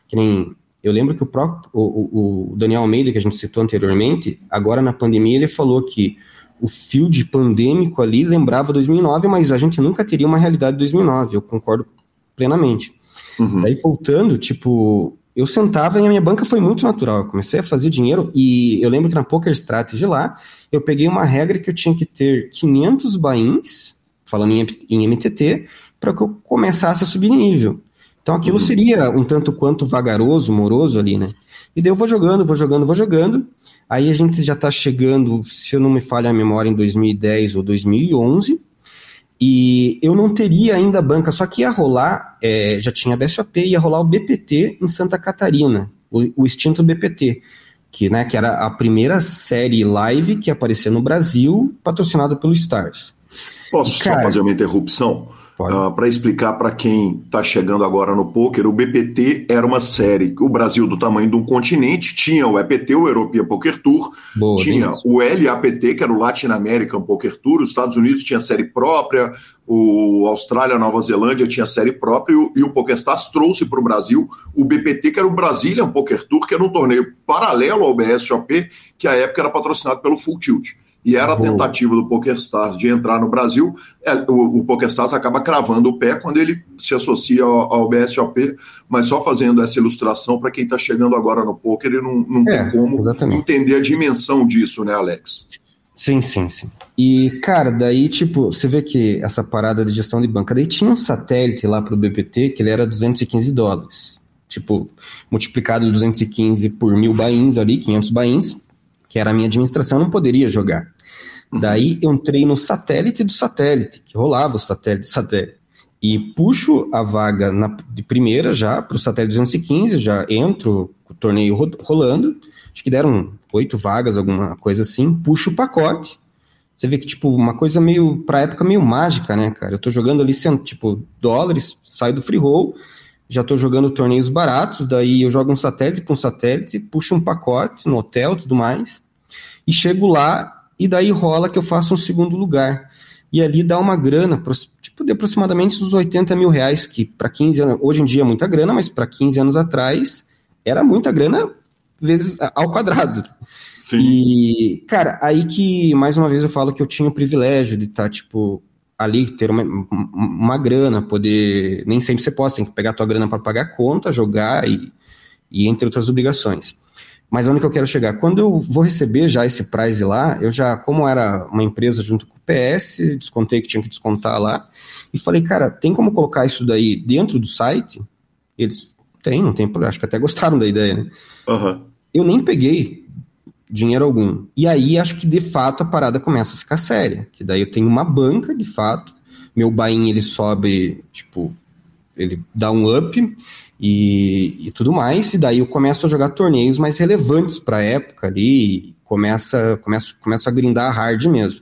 Que nem eu lembro que o próprio o, o, Daniel Almeida, que a gente citou anteriormente, agora na pandemia, ele falou que o field pandêmico ali lembrava 2009, mas a gente nunca teria uma realidade de 2009, eu concordo plenamente. Uhum. Daí voltando, tipo, eu sentava e a minha banca foi muito natural. Eu comecei a fazer dinheiro e eu lembro que na Poker Strategy lá, eu peguei uma regra que eu tinha que ter 500 buy-ins, falando em, em MTT, para que eu começasse a subir nível. Então aquilo uhum. seria um tanto quanto vagaroso, moroso ali, né? E daí eu vou jogando, vou jogando, vou jogando. Aí a gente já está chegando, se eu não me falha a memória, em 2010 ou 2011. E eu não teria ainda banca, só que ia rolar, é, já tinha BSOP, ia rolar o BPT em Santa Catarina, o, o extinto BPT, que, né, que era a primeira série live que aparecia no Brasil, patrocinada pelo Stars. Posso e, cara, só fazer uma interrupção? Uh, ah, para explicar para quem está chegando agora no poker, o BPT era uma série, o Brasil do tamanho de um continente, tinha o EPT, o European Poker Tour, Boa, tinha o LAPT, que era o Latin American Poker Tour, os Estados Unidos tinha série própria, o Austrália, Nova Zelândia tinha série própria e o, e o PokerStars trouxe para o Brasil o BPT, que era o Brazilian Poker Tour, que era um torneio paralelo ao BSOP, que à época era patrocinado pelo Full Tilt e era a tentativa do PokerStars de entrar no Brasil. É, o, o PokerStars acaba cravando o pé quando ele se associa ao, ao BSOP, mas só fazendo essa ilustração para quem está chegando agora no poker e não, não é, tem como exatamente. entender a dimensão disso, né, Alex? Sim, sim, sim. E, cara, daí, tipo, você vê que essa parada de gestão de banca, daí tinha um satélite lá para o BPT que ele era 215 dólares. Tipo, multiplicado 215 por mil bains ali, 500 bains, que era a minha administração, não poderia jogar. Daí eu entrei no satélite do satélite, que rolava o satélite do satélite. E puxo a vaga na, de primeira já para o satélite 215, já entro com o torneio rolando. Acho que deram oito vagas, alguma coisa assim. Puxo o pacote. Você vê que, tipo, uma coisa meio, pra época, meio mágica, né, cara? Eu tô jogando ali, tipo, dólares, saio do free roll, já tô jogando torneios baratos, daí eu jogo um satélite para um satélite, puxo um pacote no hotel e tudo mais, e chego lá e daí rola que eu faço um segundo lugar. E ali dá uma grana, tipo, de aproximadamente uns 80 mil reais, que para 15 anos, hoje em dia é muita grana, mas para 15 anos atrás era muita grana vezes ao quadrado. Sim. E, cara, aí que, mais uma vez, eu falo que eu tinha o privilégio de estar, tá, tipo, ali, ter uma, uma grana, poder. Nem sempre você pode, tem que pegar a tua grana para pagar a conta, jogar e, e entre outras obrigações. Mas onde que eu quero chegar? Quando eu vou receber já esse prize lá, eu já, como era uma empresa junto com o PS, descontei que tinha que descontar lá, e falei, cara, tem como colocar isso daí dentro do site? Eles, tem, não tem problema, acho que até gostaram da ideia, né? Uhum. Eu nem peguei dinheiro algum. E aí acho que de fato a parada começa a ficar séria, que daí eu tenho uma banca, de fato, meu buy ele sobe, tipo, ele dá um up, e, e tudo mais, e daí eu começo a jogar torneios mais relevantes para a época ali, começa, começo, começo a grindar hard mesmo.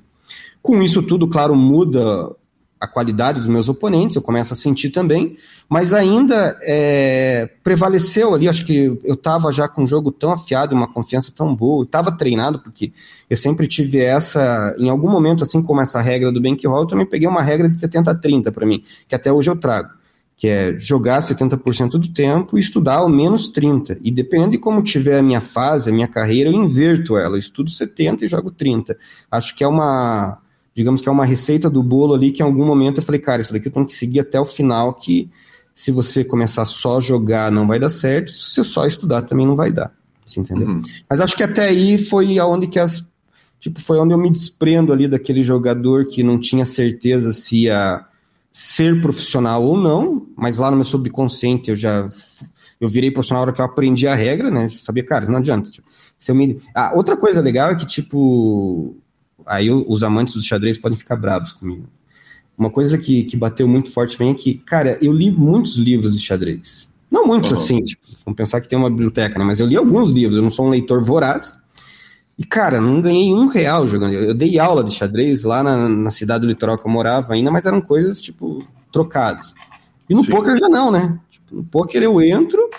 Com isso tudo, claro, muda a qualidade dos meus oponentes, eu começo a sentir também, mas ainda é, prevaleceu ali, acho que eu estava já com um jogo tão afiado, uma confiança tão boa, estava treinado, porque eu sempre tive essa, em algum momento, assim como essa regra do bankroll, eu também peguei uma regra de 70-30 para mim, que até hoje eu trago que é jogar 70% do tempo e estudar ao menos 30%. E dependendo de como tiver a minha fase, a minha carreira, eu inverto ela. Eu estudo 70% e jogo 30%. Acho que é uma, digamos que é uma receita do bolo ali que em algum momento eu falei, cara, isso daqui eu tenho que seguir até o final, que se você começar só a jogar não vai dar certo, se você só estudar também não vai dar. Você entendeu? Uhum. Mas acho que até aí foi aonde que as. Tipo, foi onde eu me desprendo ali daquele jogador que não tinha certeza se a ser profissional ou não, mas lá no meu subconsciente eu já eu virei profissional na hora que eu aprendi a regra, né? Eu sabia, cara, não adianta. Tipo, se eu me... ah, outra coisa legal é que, tipo, aí os amantes do xadrez podem ficar bravos comigo. Uma coisa que, que bateu muito forte também é que, cara, eu li muitos livros de xadrez. Não muitos uhum. assim, tipo, vamos pensar que tem uma biblioteca, né? Mas eu li alguns livros, eu não sou um leitor voraz, e, cara, não ganhei um real jogando. Eu dei aula de xadrez lá na, na cidade do litoral que eu morava ainda, mas eram coisas, tipo, trocadas. E no Sim. poker já não, né? Tipo, no poker eu entro,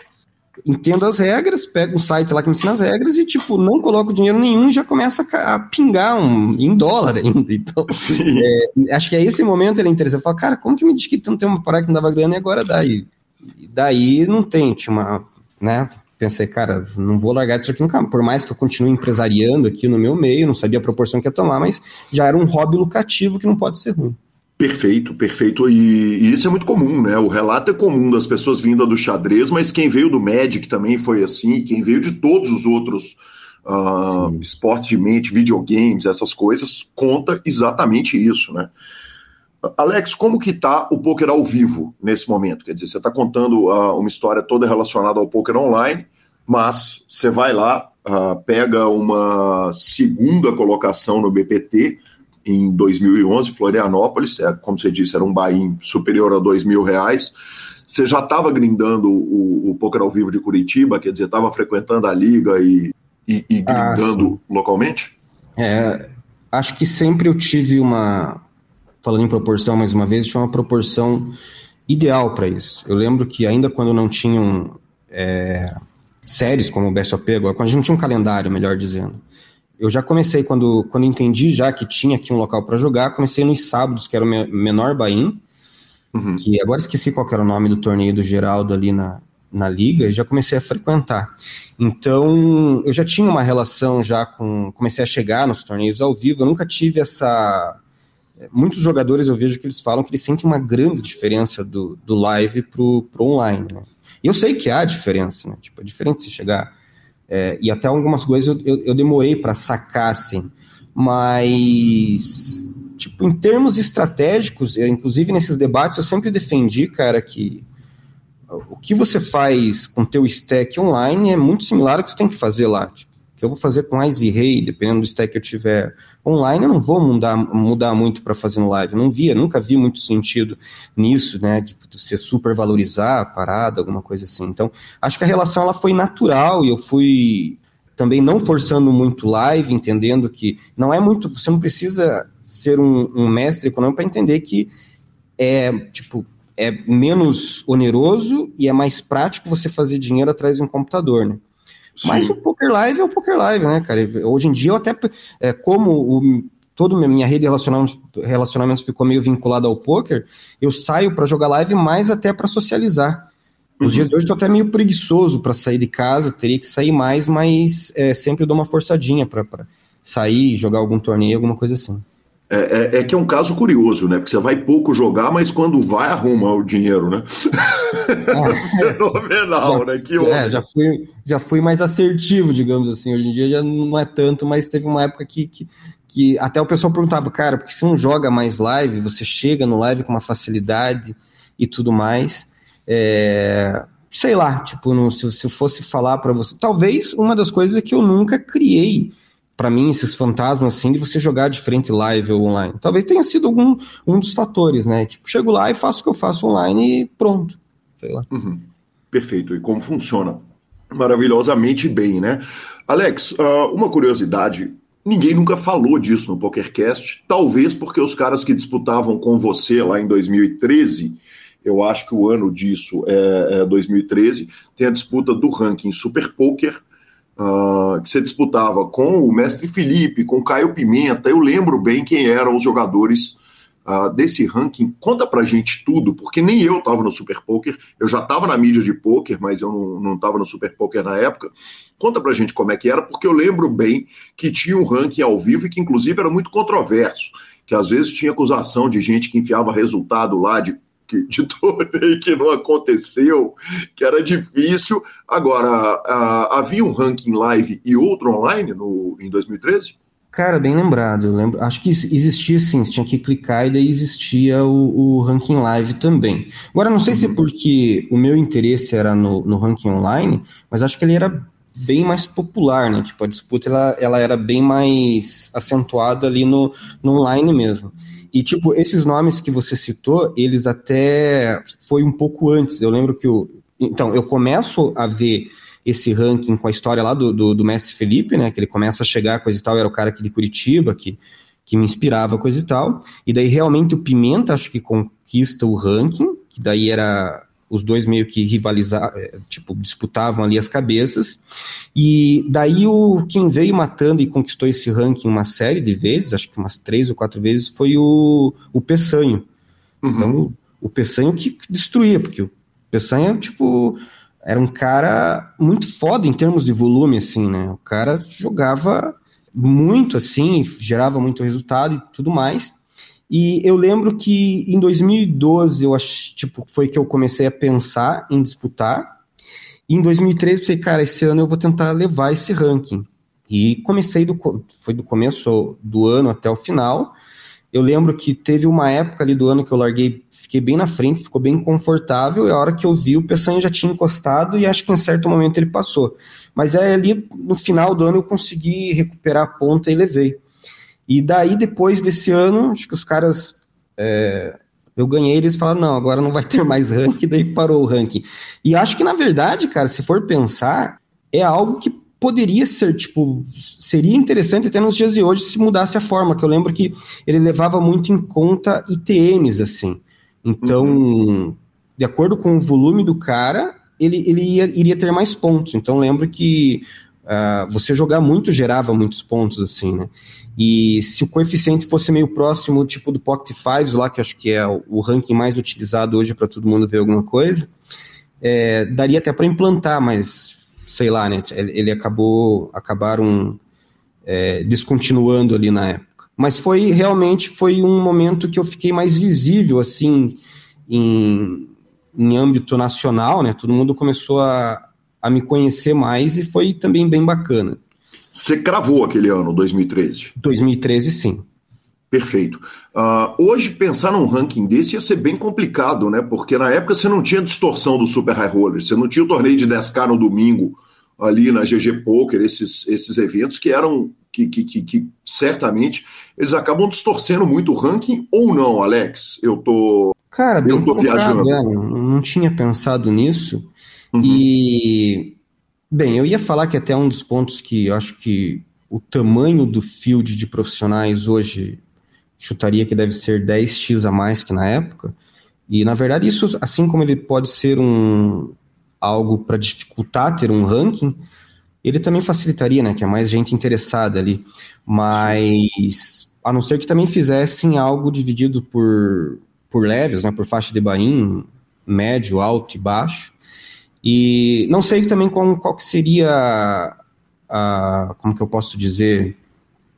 entendo as regras, pego um site lá que me ensina as regras e, tipo, não coloco dinheiro nenhum e já começa a, pingar um, em dólar ainda. Então, é, acho que é esse momento ele é interessante. Eu falo, cara, como que me diz que não tem uma parada que não dava grana e agora dá? E, daí não tem, tinha uma, né? pensei, cara, não vou largar disso aqui nunca. Por mais que eu continue empresariando aqui no meu meio, não sabia a proporção que ia tomar, mas já era um hobby lucrativo que não pode ser ruim. Perfeito, perfeito. E, e, isso é muito comum, né? O relato é comum das pessoas vindas do xadrez, mas quem veio do Magic também foi assim, quem veio de todos os outros uh, esportes de mente, videogames, essas coisas, conta exatamente isso, né? Alex, como que tá o poker ao vivo nesse momento? Quer dizer, você está contando uh, uma história toda relacionada ao poker online, mas você vai lá, uh, pega uma segunda colocação no BPT em 2011, Florianópolis, é, como você disse, era um buy superior a dois mil reais. Você já estava grindando o, o poker ao vivo de Curitiba, quer dizer, estava frequentando a liga e, e, e ah, grindando ah, localmente? É, acho que sempre eu tive uma, falando em proporção mais uma vez, tinha uma proporção ideal para isso. Eu lembro que ainda quando não tinham é, séries como o BSOP, agora, quando a gente não tinha um calendário, melhor dizendo, eu já comecei, quando, quando entendi já que tinha aqui um local para jogar, comecei nos sábados, que era o menor Bahia, uhum. que agora esqueci qual era o nome do torneio do Geraldo ali na, na liga, e já comecei a frequentar. Então, eu já tinha uma relação já com... Comecei a chegar nos torneios ao vivo, eu nunca tive essa muitos jogadores eu vejo que eles falam que eles sentem uma grande diferença do, do live pro, pro online, né? E eu sei que há diferença, né? Tipo, é diferente se chegar. É, e até algumas coisas eu, eu, demorei para sacar, assim. Mas, tipo, em termos estratégicos, eu, inclusive nesses debates, eu sempre defendi, cara, que o que você faz com teu stack online é muito similar ao que você tem que fazer lá. Tipo, que eu vou fazer com Ice Ray, dependendo do stack que eu tiver online, eu não vou mudar, mudar muito para fazer no live. Eu não via, nunca vi muito sentido nisso, né? Tipo, você super valorizar a parada, alguma coisa assim. Então, acho que a relação ela foi natural e eu fui também não forçando muito live, entendendo que não é muito, você não precisa ser um, um mestre econômico para entender que é tipo é menos oneroso e é mais prático você fazer dinheiro atrás de um computador, né? Sim. Mas o Poker Live é o Poker Live, né, cara? Hoje em dia eu até, é, como o, toda a minha rede de relacionamentos, relacionamentos ficou meio vinculada ao poker, eu saio para jogar live mais até para socializar. Nos uhum. dias de hoje estou até meio preguiçoso para sair de casa, teria que sair mais, mas é, sempre dou uma forçadinha para sair, jogar algum torneio, alguma coisa assim. É, é, é, que é um caso curioso, né? Porque você vai pouco jogar, mas quando vai, arruma o dinheiro, né? É, Fenomenal, já, né? Que é, já fui, já fui mais assertivo, digamos assim. Hoje em dia já não é tanto, mas teve uma época que, que, que até o pessoal perguntava, cara, porque você não joga mais live, você chega no live com uma facilidade e tudo mais. É, sei lá, tipo, se, se eu fosse falar para você. Talvez uma das coisas é que eu nunca criei para mim, esses fantasmas assim de você jogar de frente live ou online. Talvez tenha sido algum um dos fatores, né? Tipo, chego lá e faço o que eu faço online e pronto. Sei lá. Uhum. Perfeito. E como funciona? Maravilhosamente bem, né? Alex, uh, uma curiosidade. Ninguém nunca falou disso no PokerCast, talvez porque os caras que disputavam com você lá em 2013, eu acho que o ano disso é, é 2013, tem a disputa do ranking Super Poker, uh, que você disputava com o mestre Felipe, com o Caio Pimenta. Eu lembro bem quem eram os jogadores uh, desse ranking. Conta pra gente tudo, porque nem eu estava no Super Poker. Eu já estava na mídia de poker, mas eu não estava no Super Poker na época. Conta pra gente como é que era, porque eu lembro bem que tinha um ranking ao vivo e que, inclusive, era muito controverso. Que às vezes tinha acusação de gente que enfiava resultado lá de de torneio que não aconteceu, que era difícil. Agora, havia um ranking live e outro online no, em 2013? Cara, bem lembrado. Eu lembro, acho que existia sim, você tinha que clicar e daí existia o, o ranking live também. Agora, não sei uhum. se é uhum. porque o meu interesse era no, no ranking online, mas acho que ele era bem mais popular, né? Tipo, a disputa ela, ela era bem mais acentuada ali no, no online mesmo. E, tipo, esses nomes que você citou, eles até foi um pouco antes. Eu lembro que o. Então, eu começo a ver esse ranking com a história lá do, do, do, mestre Felipe, né? Que ele começa a chegar, coisa e tal, era o cara aqui de Curitiba, que, que me inspirava, coisa e tal. E daí realmente o Pimenta acho que conquista o ranking, que daí era os dois meio que rivalizavam, é, tipo, disputavam ali as cabeças. E daí o quem veio matando e conquistou esse ranking uma série de vezes, acho que umas três ou quatro vezes, foi o, o Peçanho. Uhum. Então, o Peçanho que destruía, porque o Peçanho, tipo, era um cara muito foda em termos de volume, assim, né? O cara jogava muito, assim, gerava muito resultado e tudo mais. E eu lembro que em 2012 eu acho, tipo, foi que eu comecei a pensar em disputar. E em 2013 eu pensei, cara, esse ano eu vou tentar levar esse ranking. E comecei do foi do começo do ano até o final. Eu lembro que teve uma época ali do ano que eu larguei, fiquei bem na frente, ficou bem confortável, e a hora que eu vi o Peçanha já tinha encostado e acho que em certo momento ele passou. Mas aí ali no final do ano eu consegui recuperar a ponta e levei. E daí, depois desse ano, acho que os caras. É, eu ganhei, eles falaram, não, agora não vai ter mais ranking, daí parou o ranking. E acho que, na verdade, cara, se for pensar, é algo que poderia ser, tipo, seria interessante até nos dias de hoje se mudasse a forma, que eu lembro que ele levava muito em conta ITMs, assim. Então, uhum. de acordo com o volume do cara, ele, ele ia, iria ter mais pontos. Então, lembro que uh, você jogar muito gerava muitos pontos, assim, né? E se o coeficiente fosse meio próximo, tipo do Pocket Fives lá, que acho que é o ranking mais utilizado hoje para todo mundo ver alguma coisa, é, daria até para implantar, mas sei lá, né? Ele acabou, acabaram é, descontinuando ali na época. Mas foi realmente foi um momento que eu fiquei mais visível, assim, em, em âmbito nacional, né? Todo mundo começou a, a me conhecer mais e foi também bem bacana. Você cravou aquele ano, 2013? 2013, sim. Perfeito. Uh, hoje, pensar num ranking desse ia ser bem complicado, né? Porque na época você não tinha distorção do Super High Roller, você não tinha o torneio de 10K no domingo, ali na GG Poker, esses, esses eventos que eram que, que, que, que, certamente eles acabam distorcendo muito o ranking ou não, Alex? Eu tô Cara, eu tô viajando. Né? Não tinha pensado nisso. Uhum. E bem, eu ia falar que até um dos pontos que eu acho que o tamanho do field de profissionais hoje chutaria que deve ser 10x a mais que na época. E na verdade isso, assim como ele pode ser um algo para dificultar ter um ranking, ele também facilitaria, né? Que é mais gente interessada ali. Mas a não ser que também fizessem algo dividido por, por levels, né? Por faixa de bain, médio, alto e baixo. E não sei também qual, qual que seria a, como que eu posso dizer,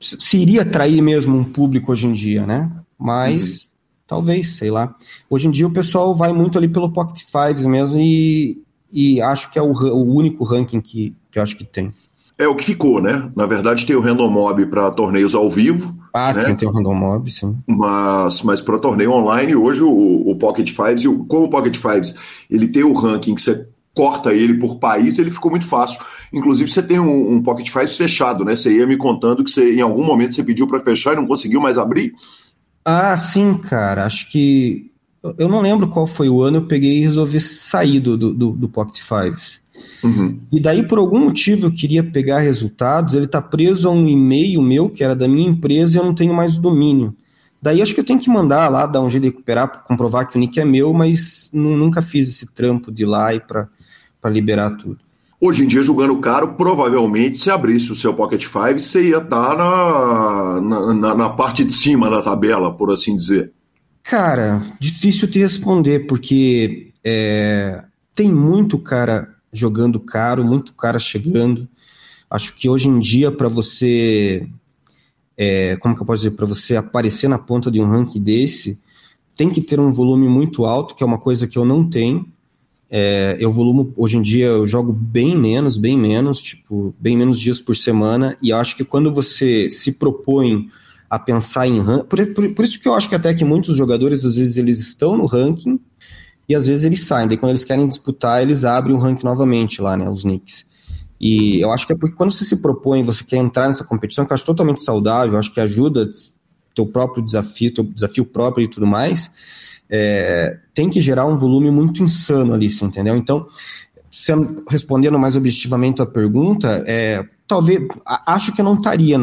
se iria atrair mesmo um público hoje em dia, né? Mas uhum. talvez, sei lá. Hoje em dia o pessoal vai muito ali pelo Pocket Fives mesmo e, e acho que é o, o único ranking que, que eu acho que tem. É o que ficou, né? Na verdade, tem o Random Mob para torneios ao vivo. Ah, né? sim, tem o Random Mob, sim. Mas, mas para torneio online, hoje o, o Pocket Fives, como o Pocket Fives ele tem o ranking que você corta ele por país, ele ficou muito fácil. Inclusive, você tem um, um Pocket Fives fechado, né? Você ia me contando que você, em algum momento você pediu para fechar e não conseguiu mais abrir. Ah, sim, cara. Acho que. Eu não lembro qual foi o ano, eu peguei e resolvi sair do, do, do Pocket Fives. Uhum. E daí, por algum motivo, eu queria pegar resultados. Ele está preso a um e-mail meu, que era da minha empresa, e eu não tenho mais o domínio. Daí acho que eu tenho que mandar lá, dar um jeito de recuperar, comprovar que o nick é meu, mas nunca fiz esse trampo de ir lá e para liberar tudo. Hoje em dia, jogando caro, provavelmente, se abrisse o seu Pocket Five, você ia estar na, na, na parte de cima da tabela, por assim dizer. Cara, difícil te responder, porque é, tem muito cara jogando caro, muito cara chegando. Acho que hoje em dia, para você. É, como que eu posso dizer? Para você aparecer na ponta de um ranking desse, tem que ter um volume muito alto, que é uma coisa que eu não tenho. É, eu volumo, hoje em dia, eu jogo bem menos, bem menos, tipo, bem menos dias por semana, e acho que quando você se propõe a pensar em ranking, por, por, por, isso que eu acho que até que muitos jogadores, às vezes, eles estão no ranking, e às vezes eles saem, daí quando eles querem disputar, eles abrem o ranking novamente lá, né, os nicks. E eu acho que é porque quando você se propõe, você quer entrar nessa competição, que eu acho totalmente saudável, acho que ajuda teu próprio desafio, teu desafio próprio e tudo mais, é, tem que gerar um volume muito insano ali, você entendeu? Então, sendo, respondendo mais objetivamente a pergunta, é, talvez, acho que eu não estaria,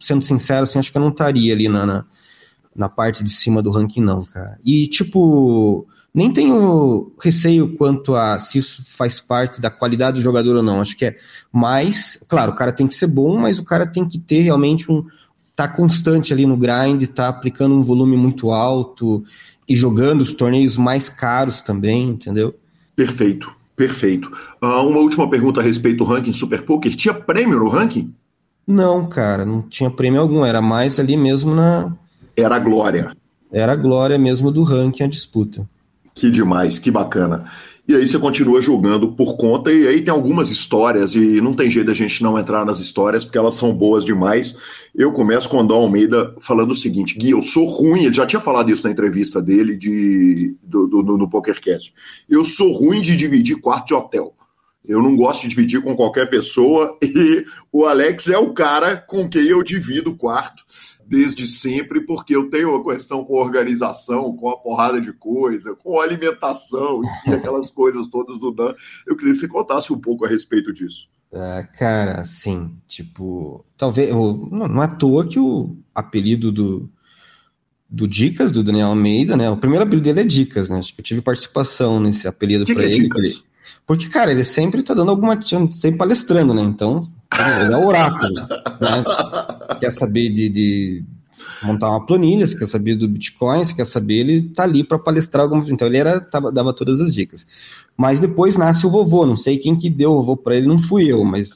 sendo sincero, assim, acho que eu não estaria ali na, na, na parte de cima do ranking, não, cara. E, tipo, nem tenho receio quanto a se isso faz parte da qualidade do jogador ou não. Acho que é mais, claro, o cara tem que ser bom, mas o cara tem que ter realmente um tá constante ali no grind, tá aplicando um volume muito alto e jogando os torneios mais caros também, entendeu? Perfeito, perfeito. Uh, uma última pergunta a respeito do ranking Super Poker. Tinha prêmio no ranking? Não, cara, não tinha prêmio algum. Era mais ali mesmo na. Era a glória. Era a glória mesmo do ranking, a disputa. Que demais, que bacana. E aí você continua jogando por conta, e aí tem algumas histórias, e não tem jeito da gente não entrar nas histórias, porque elas são boas demais. Eu começo com o André Almeida falando o seguinte: Gui, eu sou ruim, ele já tinha falado isso na entrevista dele de, do, do, no PokerCast. Eu sou ruim de dividir quarto de hotel. Eu não gosto de dividir com qualquer pessoa, e o Alex é o cara com quem eu divido o quarto desde sempre, porque eu tenho uma questão com organização, com a porrada de coisa, com alimentação, enfim, aquelas coisas todas do Dan. Eu queria que você contasse um pouco a respeito disso. Uh, cara, sim, tipo, talvez, não, não é à toa que o apelido do, do Dicas, do Daniel Almeida, né? O primeiro apelido dele é Dicas, né? Acho que eu tive participação nesse apelido para é ele. Dicas? Porque, cara, ele sempre tá dando alguma. sempre palestrando, né? Então, é oráculo. né? Quer saber de, de, montar uma planilha, se quer saber do Bitcoin, se quer saber, ele tá ali para palestrar alguma Então, ele era, tava, dava todas as dicas. Mas depois nasce o vovô, não sei quem que deu o vovô para ele, não fui eu, mas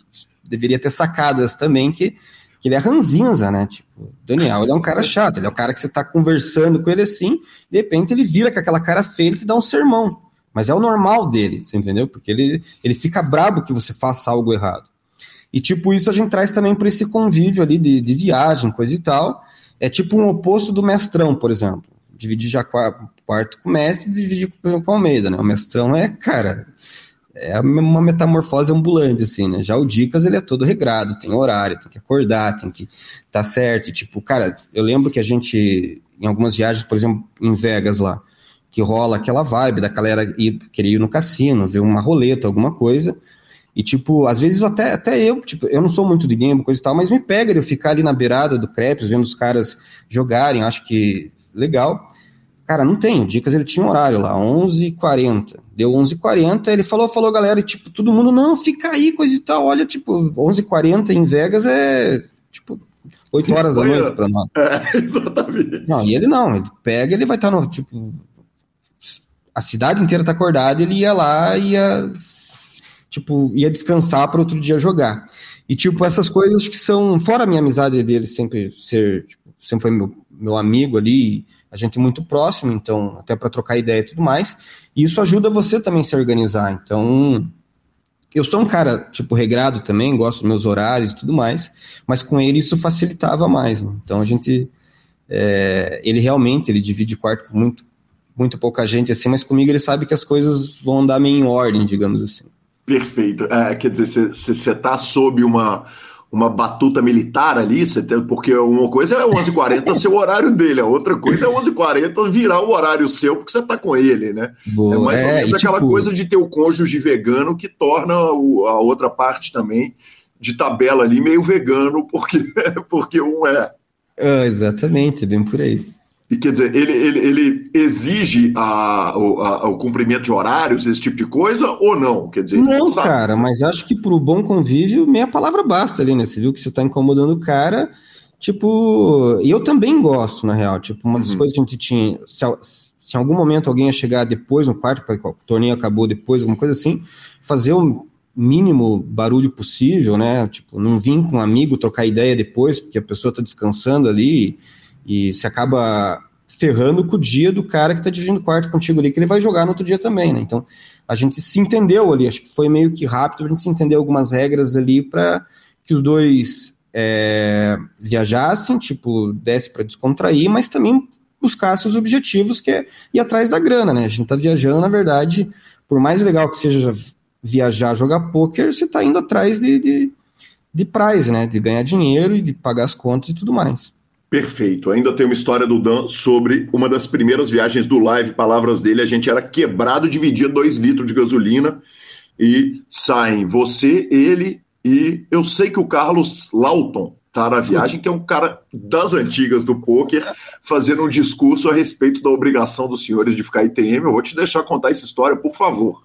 deveria ter sacadas também que, que ele é ranzinza, né? Tipo, Daniel, ele é um cara chato, ele é o cara que você tá conversando com ele assim, de repente ele vira com aquela cara feia e te dá um sermão. Mas é o normal dele, você entendeu? Porque ele, ele fica brabo que você faça algo errado. E, tipo, isso a gente traz também para esse convívio ali de, de viagem, coisa e tal. É tipo um oposto do mestrão, por exemplo. Dividir já quarto com o mestre e dividir com o Almeida, né? O mestrão é, cara, é uma metamorfose ambulante, assim, né? Já o Dicas, ele é todo regrado, tem horário, tem que acordar, tem que tá certo. E, tipo, cara, eu lembro que a gente, em algumas viagens, por exemplo, em Vegas lá, que rola aquela vibe da galera ir, querer ir no cassino, ver uma roleta, alguma coisa. E, tipo, às vezes até, até eu, tipo, eu não sou muito de game, coisa e tal, mas me pega de eu ficar ali na beirada do Crepes, vendo os caras jogarem, acho que legal. Cara, não tem. O Dicas ele tinha um horário lá, 11h40. Deu 11h40, ele falou, falou, galera, e tipo, todo mundo, não, fica aí, coisa e tal. Olha, tipo, 11h40 em Vegas é, tipo, 8 horas da noite pra nós. É, exatamente. Não, e ele não, ele pega, ele vai estar tá no, tipo, a cidade inteira tá acordada, ele ia lá, ia, tipo, ia descansar para outro dia jogar. E, tipo, essas coisas que são, fora a minha amizade dele sempre ser, tipo, sempre foi meu, meu amigo ali, a gente é muito próximo, então, até para trocar ideia e tudo mais. E isso ajuda você também a se organizar. Então, eu sou um cara, tipo, regrado também, gosto dos meus horários e tudo mais, mas com ele isso facilitava mais. Né? Então, a gente. É, ele realmente ele divide quarto com muito, muito pouca gente, assim, mas comigo ele sabe que as coisas vão andar meio em ordem, digamos assim. Perfeito. É, quer dizer, você está sob uma uma batuta militar ali, porque uma coisa é 11h40 ser o horário dele, a outra coisa é 11h40 virar o horário seu porque você está com ele, né? Boa, é mais ou é, menos aquela tipo... coisa de ter o cônjuge vegano que torna o, a outra parte também de tabela ali meio vegano, porque, porque um é. Ah, exatamente, bem por aí. E quer dizer, ele, ele, ele exige a, o, a, o cumprimento de horários, esse tipo de coisa, ou não? Quer dizer, não, cara, mas acho que pro bom convívio, meia palavra basta ali, né? Você viu que você tá incomodando o cara, tipo. E eu também gosto, na real. Tipo, uma das uhum. coisas que a gente tinha. Se, se, em algum momento alguém ia chegar depois no quarto, porque o torneio acabou depois, alguma coisa assim, fazer o mínimo barulho possível, né? Tipo, não vir com um amigo trocar ideia depois, porque a pessoa tá descansando ali. E se acaba ferrando com o dia do cara que está dividindo quarto contigo ali, que ele vai jogar no outro dia também, né? Então, a gente se entendeu ali, acho que foi meio que rápido, a gente se entender algumas regras ali para que os dois é, viajassem, tipo, desse para descontrair, mas também buscasse os objetivos, que é ir atrás da grana, né? A gente tá viajando, na verdade, por mais legal que seja viajar, jogar poker, você tá indo atrás de, de, de prize, né? De ganhar dinheiro e de pagar as contas e tudo mais. Perfeito. Ainda tem uma história do Dan sobre uma das primeiras viagens do live, palavras dele, a gente era quebrado, dividia dois litros de gasolina e saem você, ele e eu sei que o Carlos Lauton tá na viagem, que é um cara das antigas do poker, fazendo um discurso a respeito da obrigação dos senhores de ficar ITM. Eu vou te deixar contar essa história, por favor.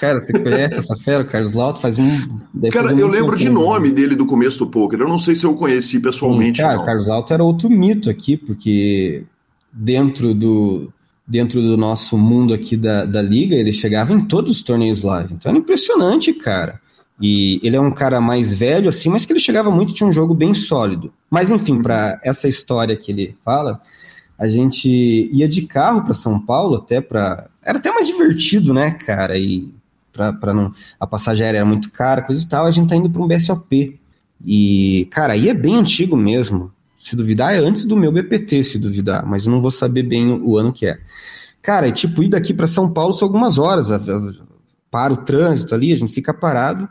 Cara, você conhece essa fera, Carlos Lauto? Faz um. Cara, eu lembro de nome dele do começo do poker. Eu não sei se eu conheci pessoalmente. Sim, cara, não. Carlos Lauto era outro mito aqui, porque dentro do dentro do nosso mundo aqui da, da liga, ele chegava em todos os torneios live. Então era impressionante, cara. E ele é um cara mais velho, assim, mas que ele chegava muito, tinha um jogo bem sólido. Mas, enfim, para essa história que ele fala, a gente ia de carro para São Paulo, até para. Era até mais divertido, né, cara? E para não. A passagem aérea era muito cara, coisa e tal. A gente tá indo para um BSOP. E, cara, aí é bem antigo mesmo. Se duvidar, é antes do meu BPT, se duvidar, mas não vou saber bem o ano que é. Cara, e, tipo, ir daqui para São Paulo são algumas horas. A, para o trânsito ali, a gente fica parado.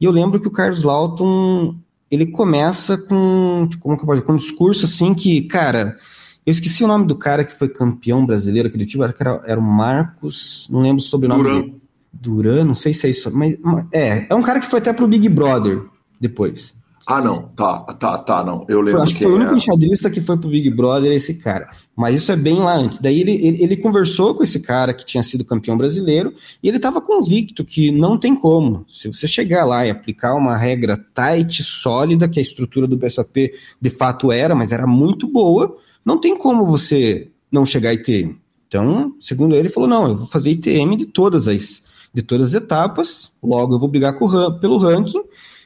E eu lembro que o Carlos Lawton, ele começa com, como que eu posso dizer, com um discurso assim que, cara, eu esqueci o nome do cara que foi campeão brasileiro aquele tipo, era, era o Marcos, não lembro sobre o sobrenome Duran. dele. Duran, não sei se é isso, mas é, é um cara que foi até pro Big Brother depois. Ah, não, tá, tá, tá, não. Eu lembro. Acho que, que foi o único é. enxadrista que foi pro Big Brother esse cara. Mas isso é bem lá antes. Daí ele, ele, ele, conversou com esse cara que tinha sido campeão brasileiro e ele estava convicto que não tem como. Se você chegar lá e aplicar uma regra tight, sólida, que a estrutura do BSAP de fato era, mas era muito boa, não tem como você não chegar a ITM. Então, segundo ele, ele falou: não, eu vou fazer ITM de todas as, de todas as etapas, logo eu vou brigar com, pelo ranking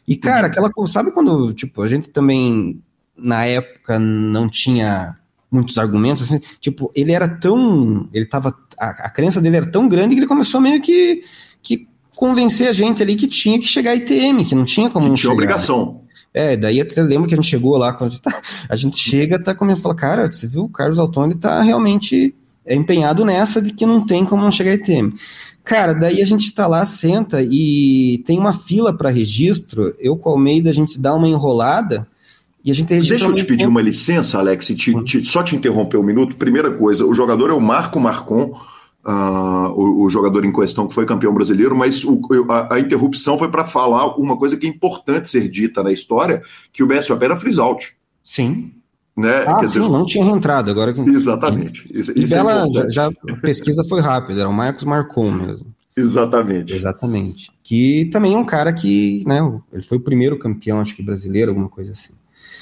e, cara, aquela coisa, sabe quando, tipo, a gente também, na época, não tinha muitos argumentos, assim, tipo, ele era tão, ele tava, a, a crença dele era tão grande que ele começou meio que, que convencer a gente ali que tinha que chegar a ITM, que não tinha como que não tinha chegar. obrigação. É, daí até lembro que a gente chegou lá, quando a gente, tá, a gente chega, tá começando a falar, cara, você viu, o Carlos Altoni tá realmente é empenhado nessa de que não tem como não chegar ITM. Cara, daí a gente está lá, senta e tem uma fila para registro. Eu com o Almeida a gente dá uma enrolada e a gente. Deixa eu te pedir tempo. uma licença, Alex, te, uhum. te, só te interromper um minuto. Primeira coisa, o jogador é o Marco Marcon. Uh, o, o, jogador em questão que foi campeão brasileiro, mas o, a, a, interrupção foi para falar uma coisa que é importante ser dita na história, que o BSOP era freeze out. Sim. Né? Ah, Quer sim, dizer, não tinha reentrado agora. Que... Exatamente. Isso, e isso é é já, a pesquisa foi rápida, era o Marcos Marcon mesmo. Exatamente. Exatamente. Que também é um cara que, né, ele foi o primeiro campeão, acho que brasileiro, alguma coisa assim.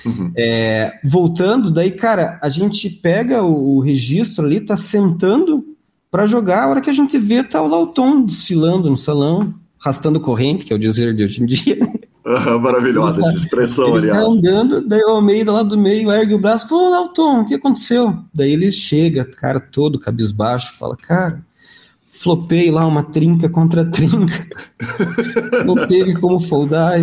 Uhum. É, voltando, daí, cara, a gente pega o, o registro ali, tá sentando para jogar, a hora que a gente vê tá o Lauton desfilando no salão, arrastando corrente, que é o dizer de hoje em dia. maravilhosa essa expressão, ele aliás. Tá andando, daí o Almeida lá do meio ergue o braço, falou, Lauton, o que aconteceu? Daí ele chega, cara todo cabisbaixo, fala, cara, flopei lá uma trinca contra trinca. não teve como foldar,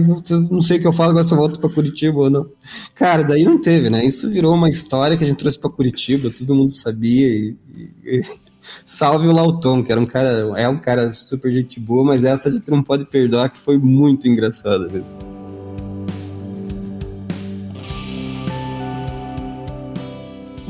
não sei o que eu falo agora se eu volto para Curitiba ou não. Cara, daí não teve, né? Isso virou uma história que a gente trouxe para Curitiba, todo mundo sabia e, e, Salve o Lauton, que era um cara, é um cara super gente boa, mas essa a gente não pode perdoar, que foi muito engraçada mesmo.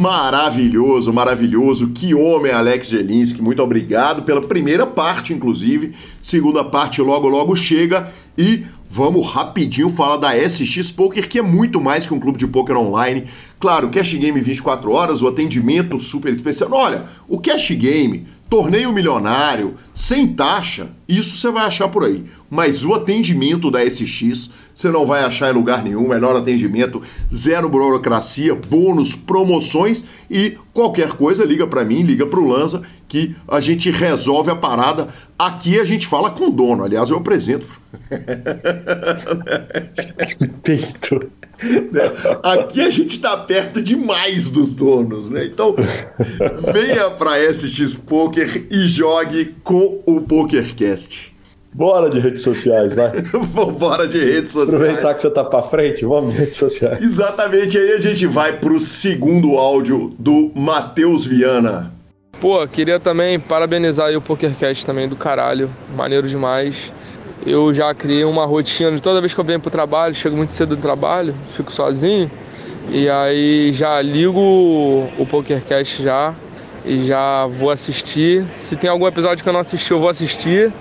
Maravilhoso, maravilhoso. Que homem, Alex Jelinski. Muito obrigado pela primeira parte, inclusive. Segunda parte logo, logo chega. E vamos rapidinho falar da SX Poker, que é muito mais que um clube de poker online. Claro, Cash Game 24 horas, o atendimento super especial. Olha, o Cash Game, torneio milionário, sem taxa, isso você vai achar por aí. Mas o atendimento da SX você não vai achar em lugar nenhum. Melhor atendimento, zero burocracia, bônus, promoções e qualquer coisa, liga para mim, liga para o Lanza que a gente resolve a parada. Aqui a gente fala com o dono. Aliás, eu apresento. Peito. Né? Aqui a gente está perto demais dos donos, né? Então, venha para SX Poker e jogue com o PokerCast. Bora de redes sociais, vai. Bora de redes sociais. Aproveitar que você tá para frente, vamos de redes sociais. Exatamente, aí a gente vai pro segundo áudio do Matheus Viana. Pô, queria também parabenizar aí o PokerCast também do caralho, maneiro demais. Eu já criei uma rotina de toda vez que eu venho pro trabalho, chego muito cedo do trabalho, fico sozinho. E aí já ligo o PokerCast já e já vou assistir. Se tem algum episódio que eu não assisti, eu vou assistir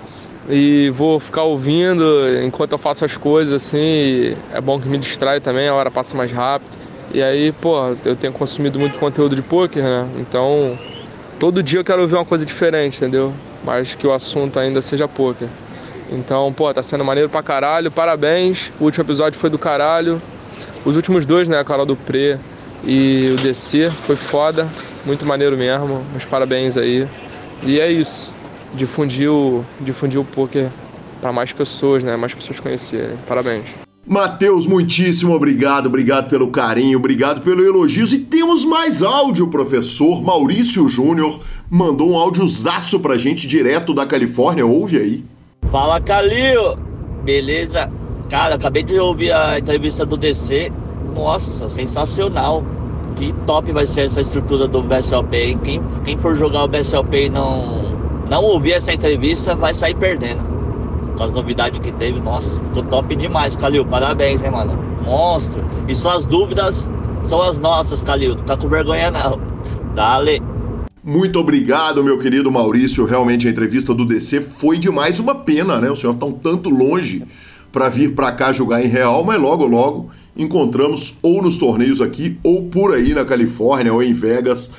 e vou ficar ouvindo enquanto eu faço as coisas assim. é bom que me distrai também, a hora passa mais rápido. E aí, pô, eu tenho consumido muito conteúdo de poker, né? Então, todo dia eu quero ouvir uma coisa diferente, entendeu? Mas que o assunto ainda seja poker. Então, pô, tá sendo maneiro pra caralho, parabéns. O último episódio foi do caralho. Os últimos dois, né, a Carol do Pre e o DC, foi foda. Muito maneiro mesmo, mas parabéns aí. E é isso. Difundir o, difundir o poker para mais pessoas, né? Mais pessoas conhecerem. Parabéns. Matheus, muitíssimo obrigado, obrigado pelo carinho, obrigado pelo elogios. E temos mais áudio, professor. Maurício Júnior mandou um áudiozaço pra gente direto da Califórnia. Ouve aí. Fala, Calil! Beleza? Cara, acabei de ouvir a entrevista do DC. Nossa, sensacional. Que top vai ser essa estrutura do BSLP. Quem, quem for jogar o BSLP e não, não ouvir essa entrevista vai sair perdendo. Com as novidades que teve, nossa, tô top demais, Calil. Parabéns, hein, mano. Monstro. E suas dúvidas são as nossas, Calil. Não tá com vergonha, não. Dale. Muito obrigado, meu querido Maurício. Realmente a entrevista do DC foi demais. Uma pena, né? O senhor tá um tanto longe para vir para cá jogar em real, mas logo, logo encontramos ou nos torneios aqui ou por aí na Califórnia ou em Vegas.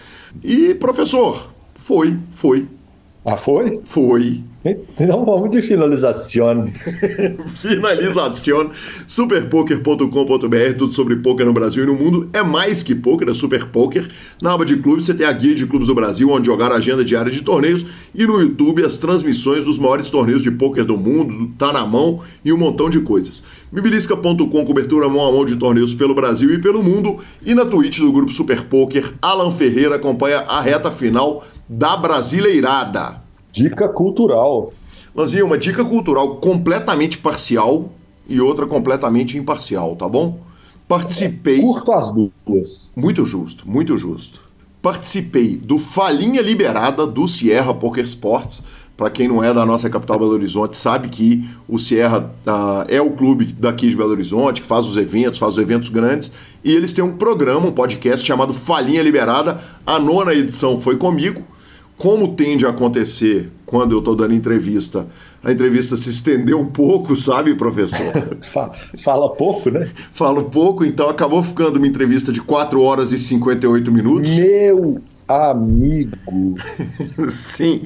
E, professor, foi, foi. Ah, foi? Foi. Então vamos de finalização. finalização. Superpoker.com.br, tudo sobre poker no Brasil e no mundo. É mais que poker, é Super Poker. Na aba de clubes você tem a guia de clubes do Brasil, onde jogar a agenda diária de torneios. E no YouTube as transmissões dos maiores torneios de poker do mundo, tá na mão e um montão de coisas. Bibilisca.com, cobertura mão a mão de torneios pelo Brasil e pelo mundo. E na Twitch do grupo Super Poker, Alan Ferreira acompanha a reta final da Brasileirada. Dica cultural. Lanzinha, uma dica cultural completamente parcial e outra completamente imparcial, tá bom? Participei. Curto as duas. Muito justo, muito justo. participei do Falinha Liberada do Sierra Poker Sports. Para quem não é da nossa capital Belo Horizonte, sabe que o Sierra uh, é o clube daqui de Belo Horizonte, que faz os eventos, faz os eventos grandes, e eles têm um programa, um podcast chamado Falinha Liberada. A nona edição foi comigo. Como tende a acontecer quando eu estou dando entrevista, a entrevista se estendeu um pouco, sabe, professor? Fala pouco, né? Falo pouco, então acabou ficando uma entrevista de 4 horas e 58 minutos. Meu amigo! sim,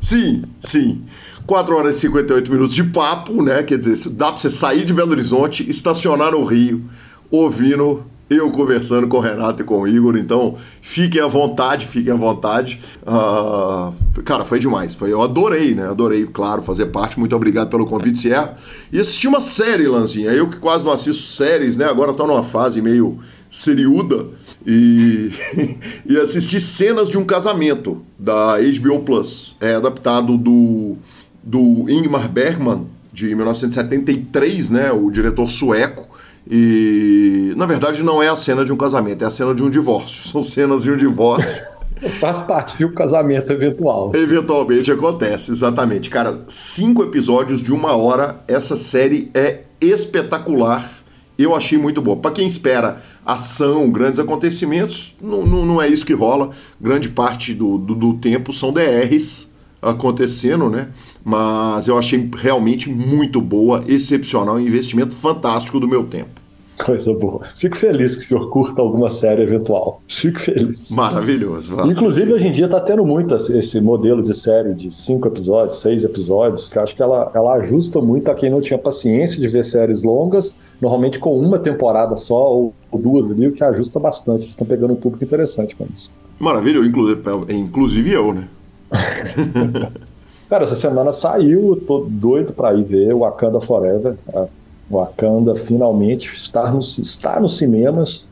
sim, sim. 4 horas e 58 minutos de papo, né? Quer dizer, dá para você sair de Belo Horizonte, estacionar no Rio, ouvindo eu conversando com o Renato e com o Igor, então fiquem à vontade, fiquem à vontade. Uh, cara, foi demais. Foi, eu adorei, né? Adorei, claro, fazer parte. Muito obrigado pelo convite, Sierra. E assisti uma série, Lanzinha. Eu que quase não assisto séries, né? Agora tô numa fase meio seriúda. E, e assisti cenas de um casamento da HBO Plus. É adaptado do, do Ingmar Bergman, de 1973, né? O diretor sueco. E na verdade não é a cena de um casamento, é a cena de um divórcio. São cenas de um divórcio. Faz parte de um casamento eventual. Eventualmente acontece, exatamente. Cara, cinco episódios de uma hora, essa série é espetacular. Eu achei muito boa. Para quem espera ação, grandes acontecimentos, não, não, não, é isso que rola. Grande parte do, do, do tempo são DRs acontecendo, né? mas eu achei realmente muito boa, excepcional, um investimento fantástico do meu tempo. Coisa boa. Fico feliz que o senhor curta alguma série eventual. Fico feliz. Maravilhoso. Inclusive, hoje em dia está tendo muito esse modelo de série de cinco episódios, seis episódios, que acho que ela, ela ajusta muito a quem não tinha paciência de ver séries longas, normalmente com uma temporada só ou, duas ali, o que ajusta bastante. Eles estão pegando um público interessante com isso. Maravilha, inclusive, inclusive eu, né? Cara, essa semana saiu, tô doido para ir ver Wakanda Forever. A Wakanda finalmente está, no, está nos cinemas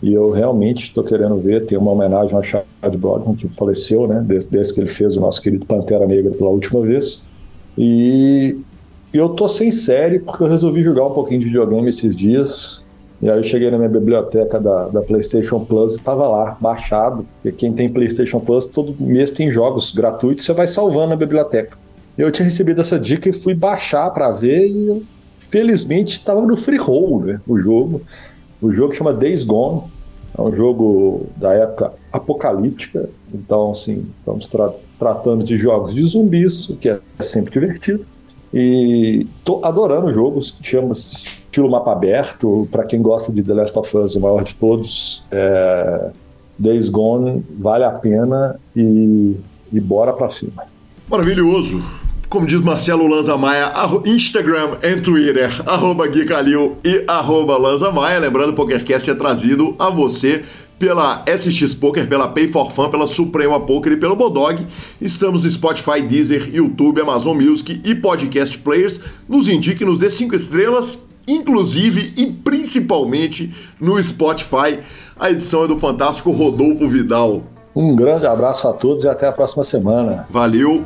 e eu realmente estou querendo ver. Tem uma homenagem ao Chad Broadman, que faleceu, né? Desde, desde, que ele fez o nosso querido Pantera Negra pela última vez. E eu tô sem série porque eu resolvi jogar um pouquinho de videogame esses dias. E aí eu cheguei na minha biblioteca da, da PlayStation Plus e estava lá, baixado. Porque quem tem PlayStation Plus, todo mês tem jogos gratuitos, você vai salvando na biblioteca. Eu tinha recebido essa dica e fui baixar para ver e felizmente estava no free roll, né, o jogo. O jogo chama Days Gone, é um jogo da época apocalíptica, então assim, estamos tra tratando de jogos de zumbis, o que é sempre divertido. E tô adorando jogos que chama estilo mapa aberto. Para quem gosta de The Last of Us, o maior de todos, é, Days Gone vale a pena e, e bora para cima. Maravilhoso. Como diz Marcelo Lanza Maia, Instagram e Twitter, arroba Gui Calil e arroba Lanza Maia. Lembrando, o PokerCast é trazido a você pela SX Poker, pela Pay for Fun, pela Suprema Poker e pelo Bodog. Estamos no Spotify, Deezer, YouTube, Amazon Music e Podcast Players. Nos indique, nos dê 5 estrelas, inclusive e principalmente no Spotify. A edição é do fantástico Rodolfo Vidal. Um grande abraço a todos e até a próxima semana. Valeu!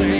I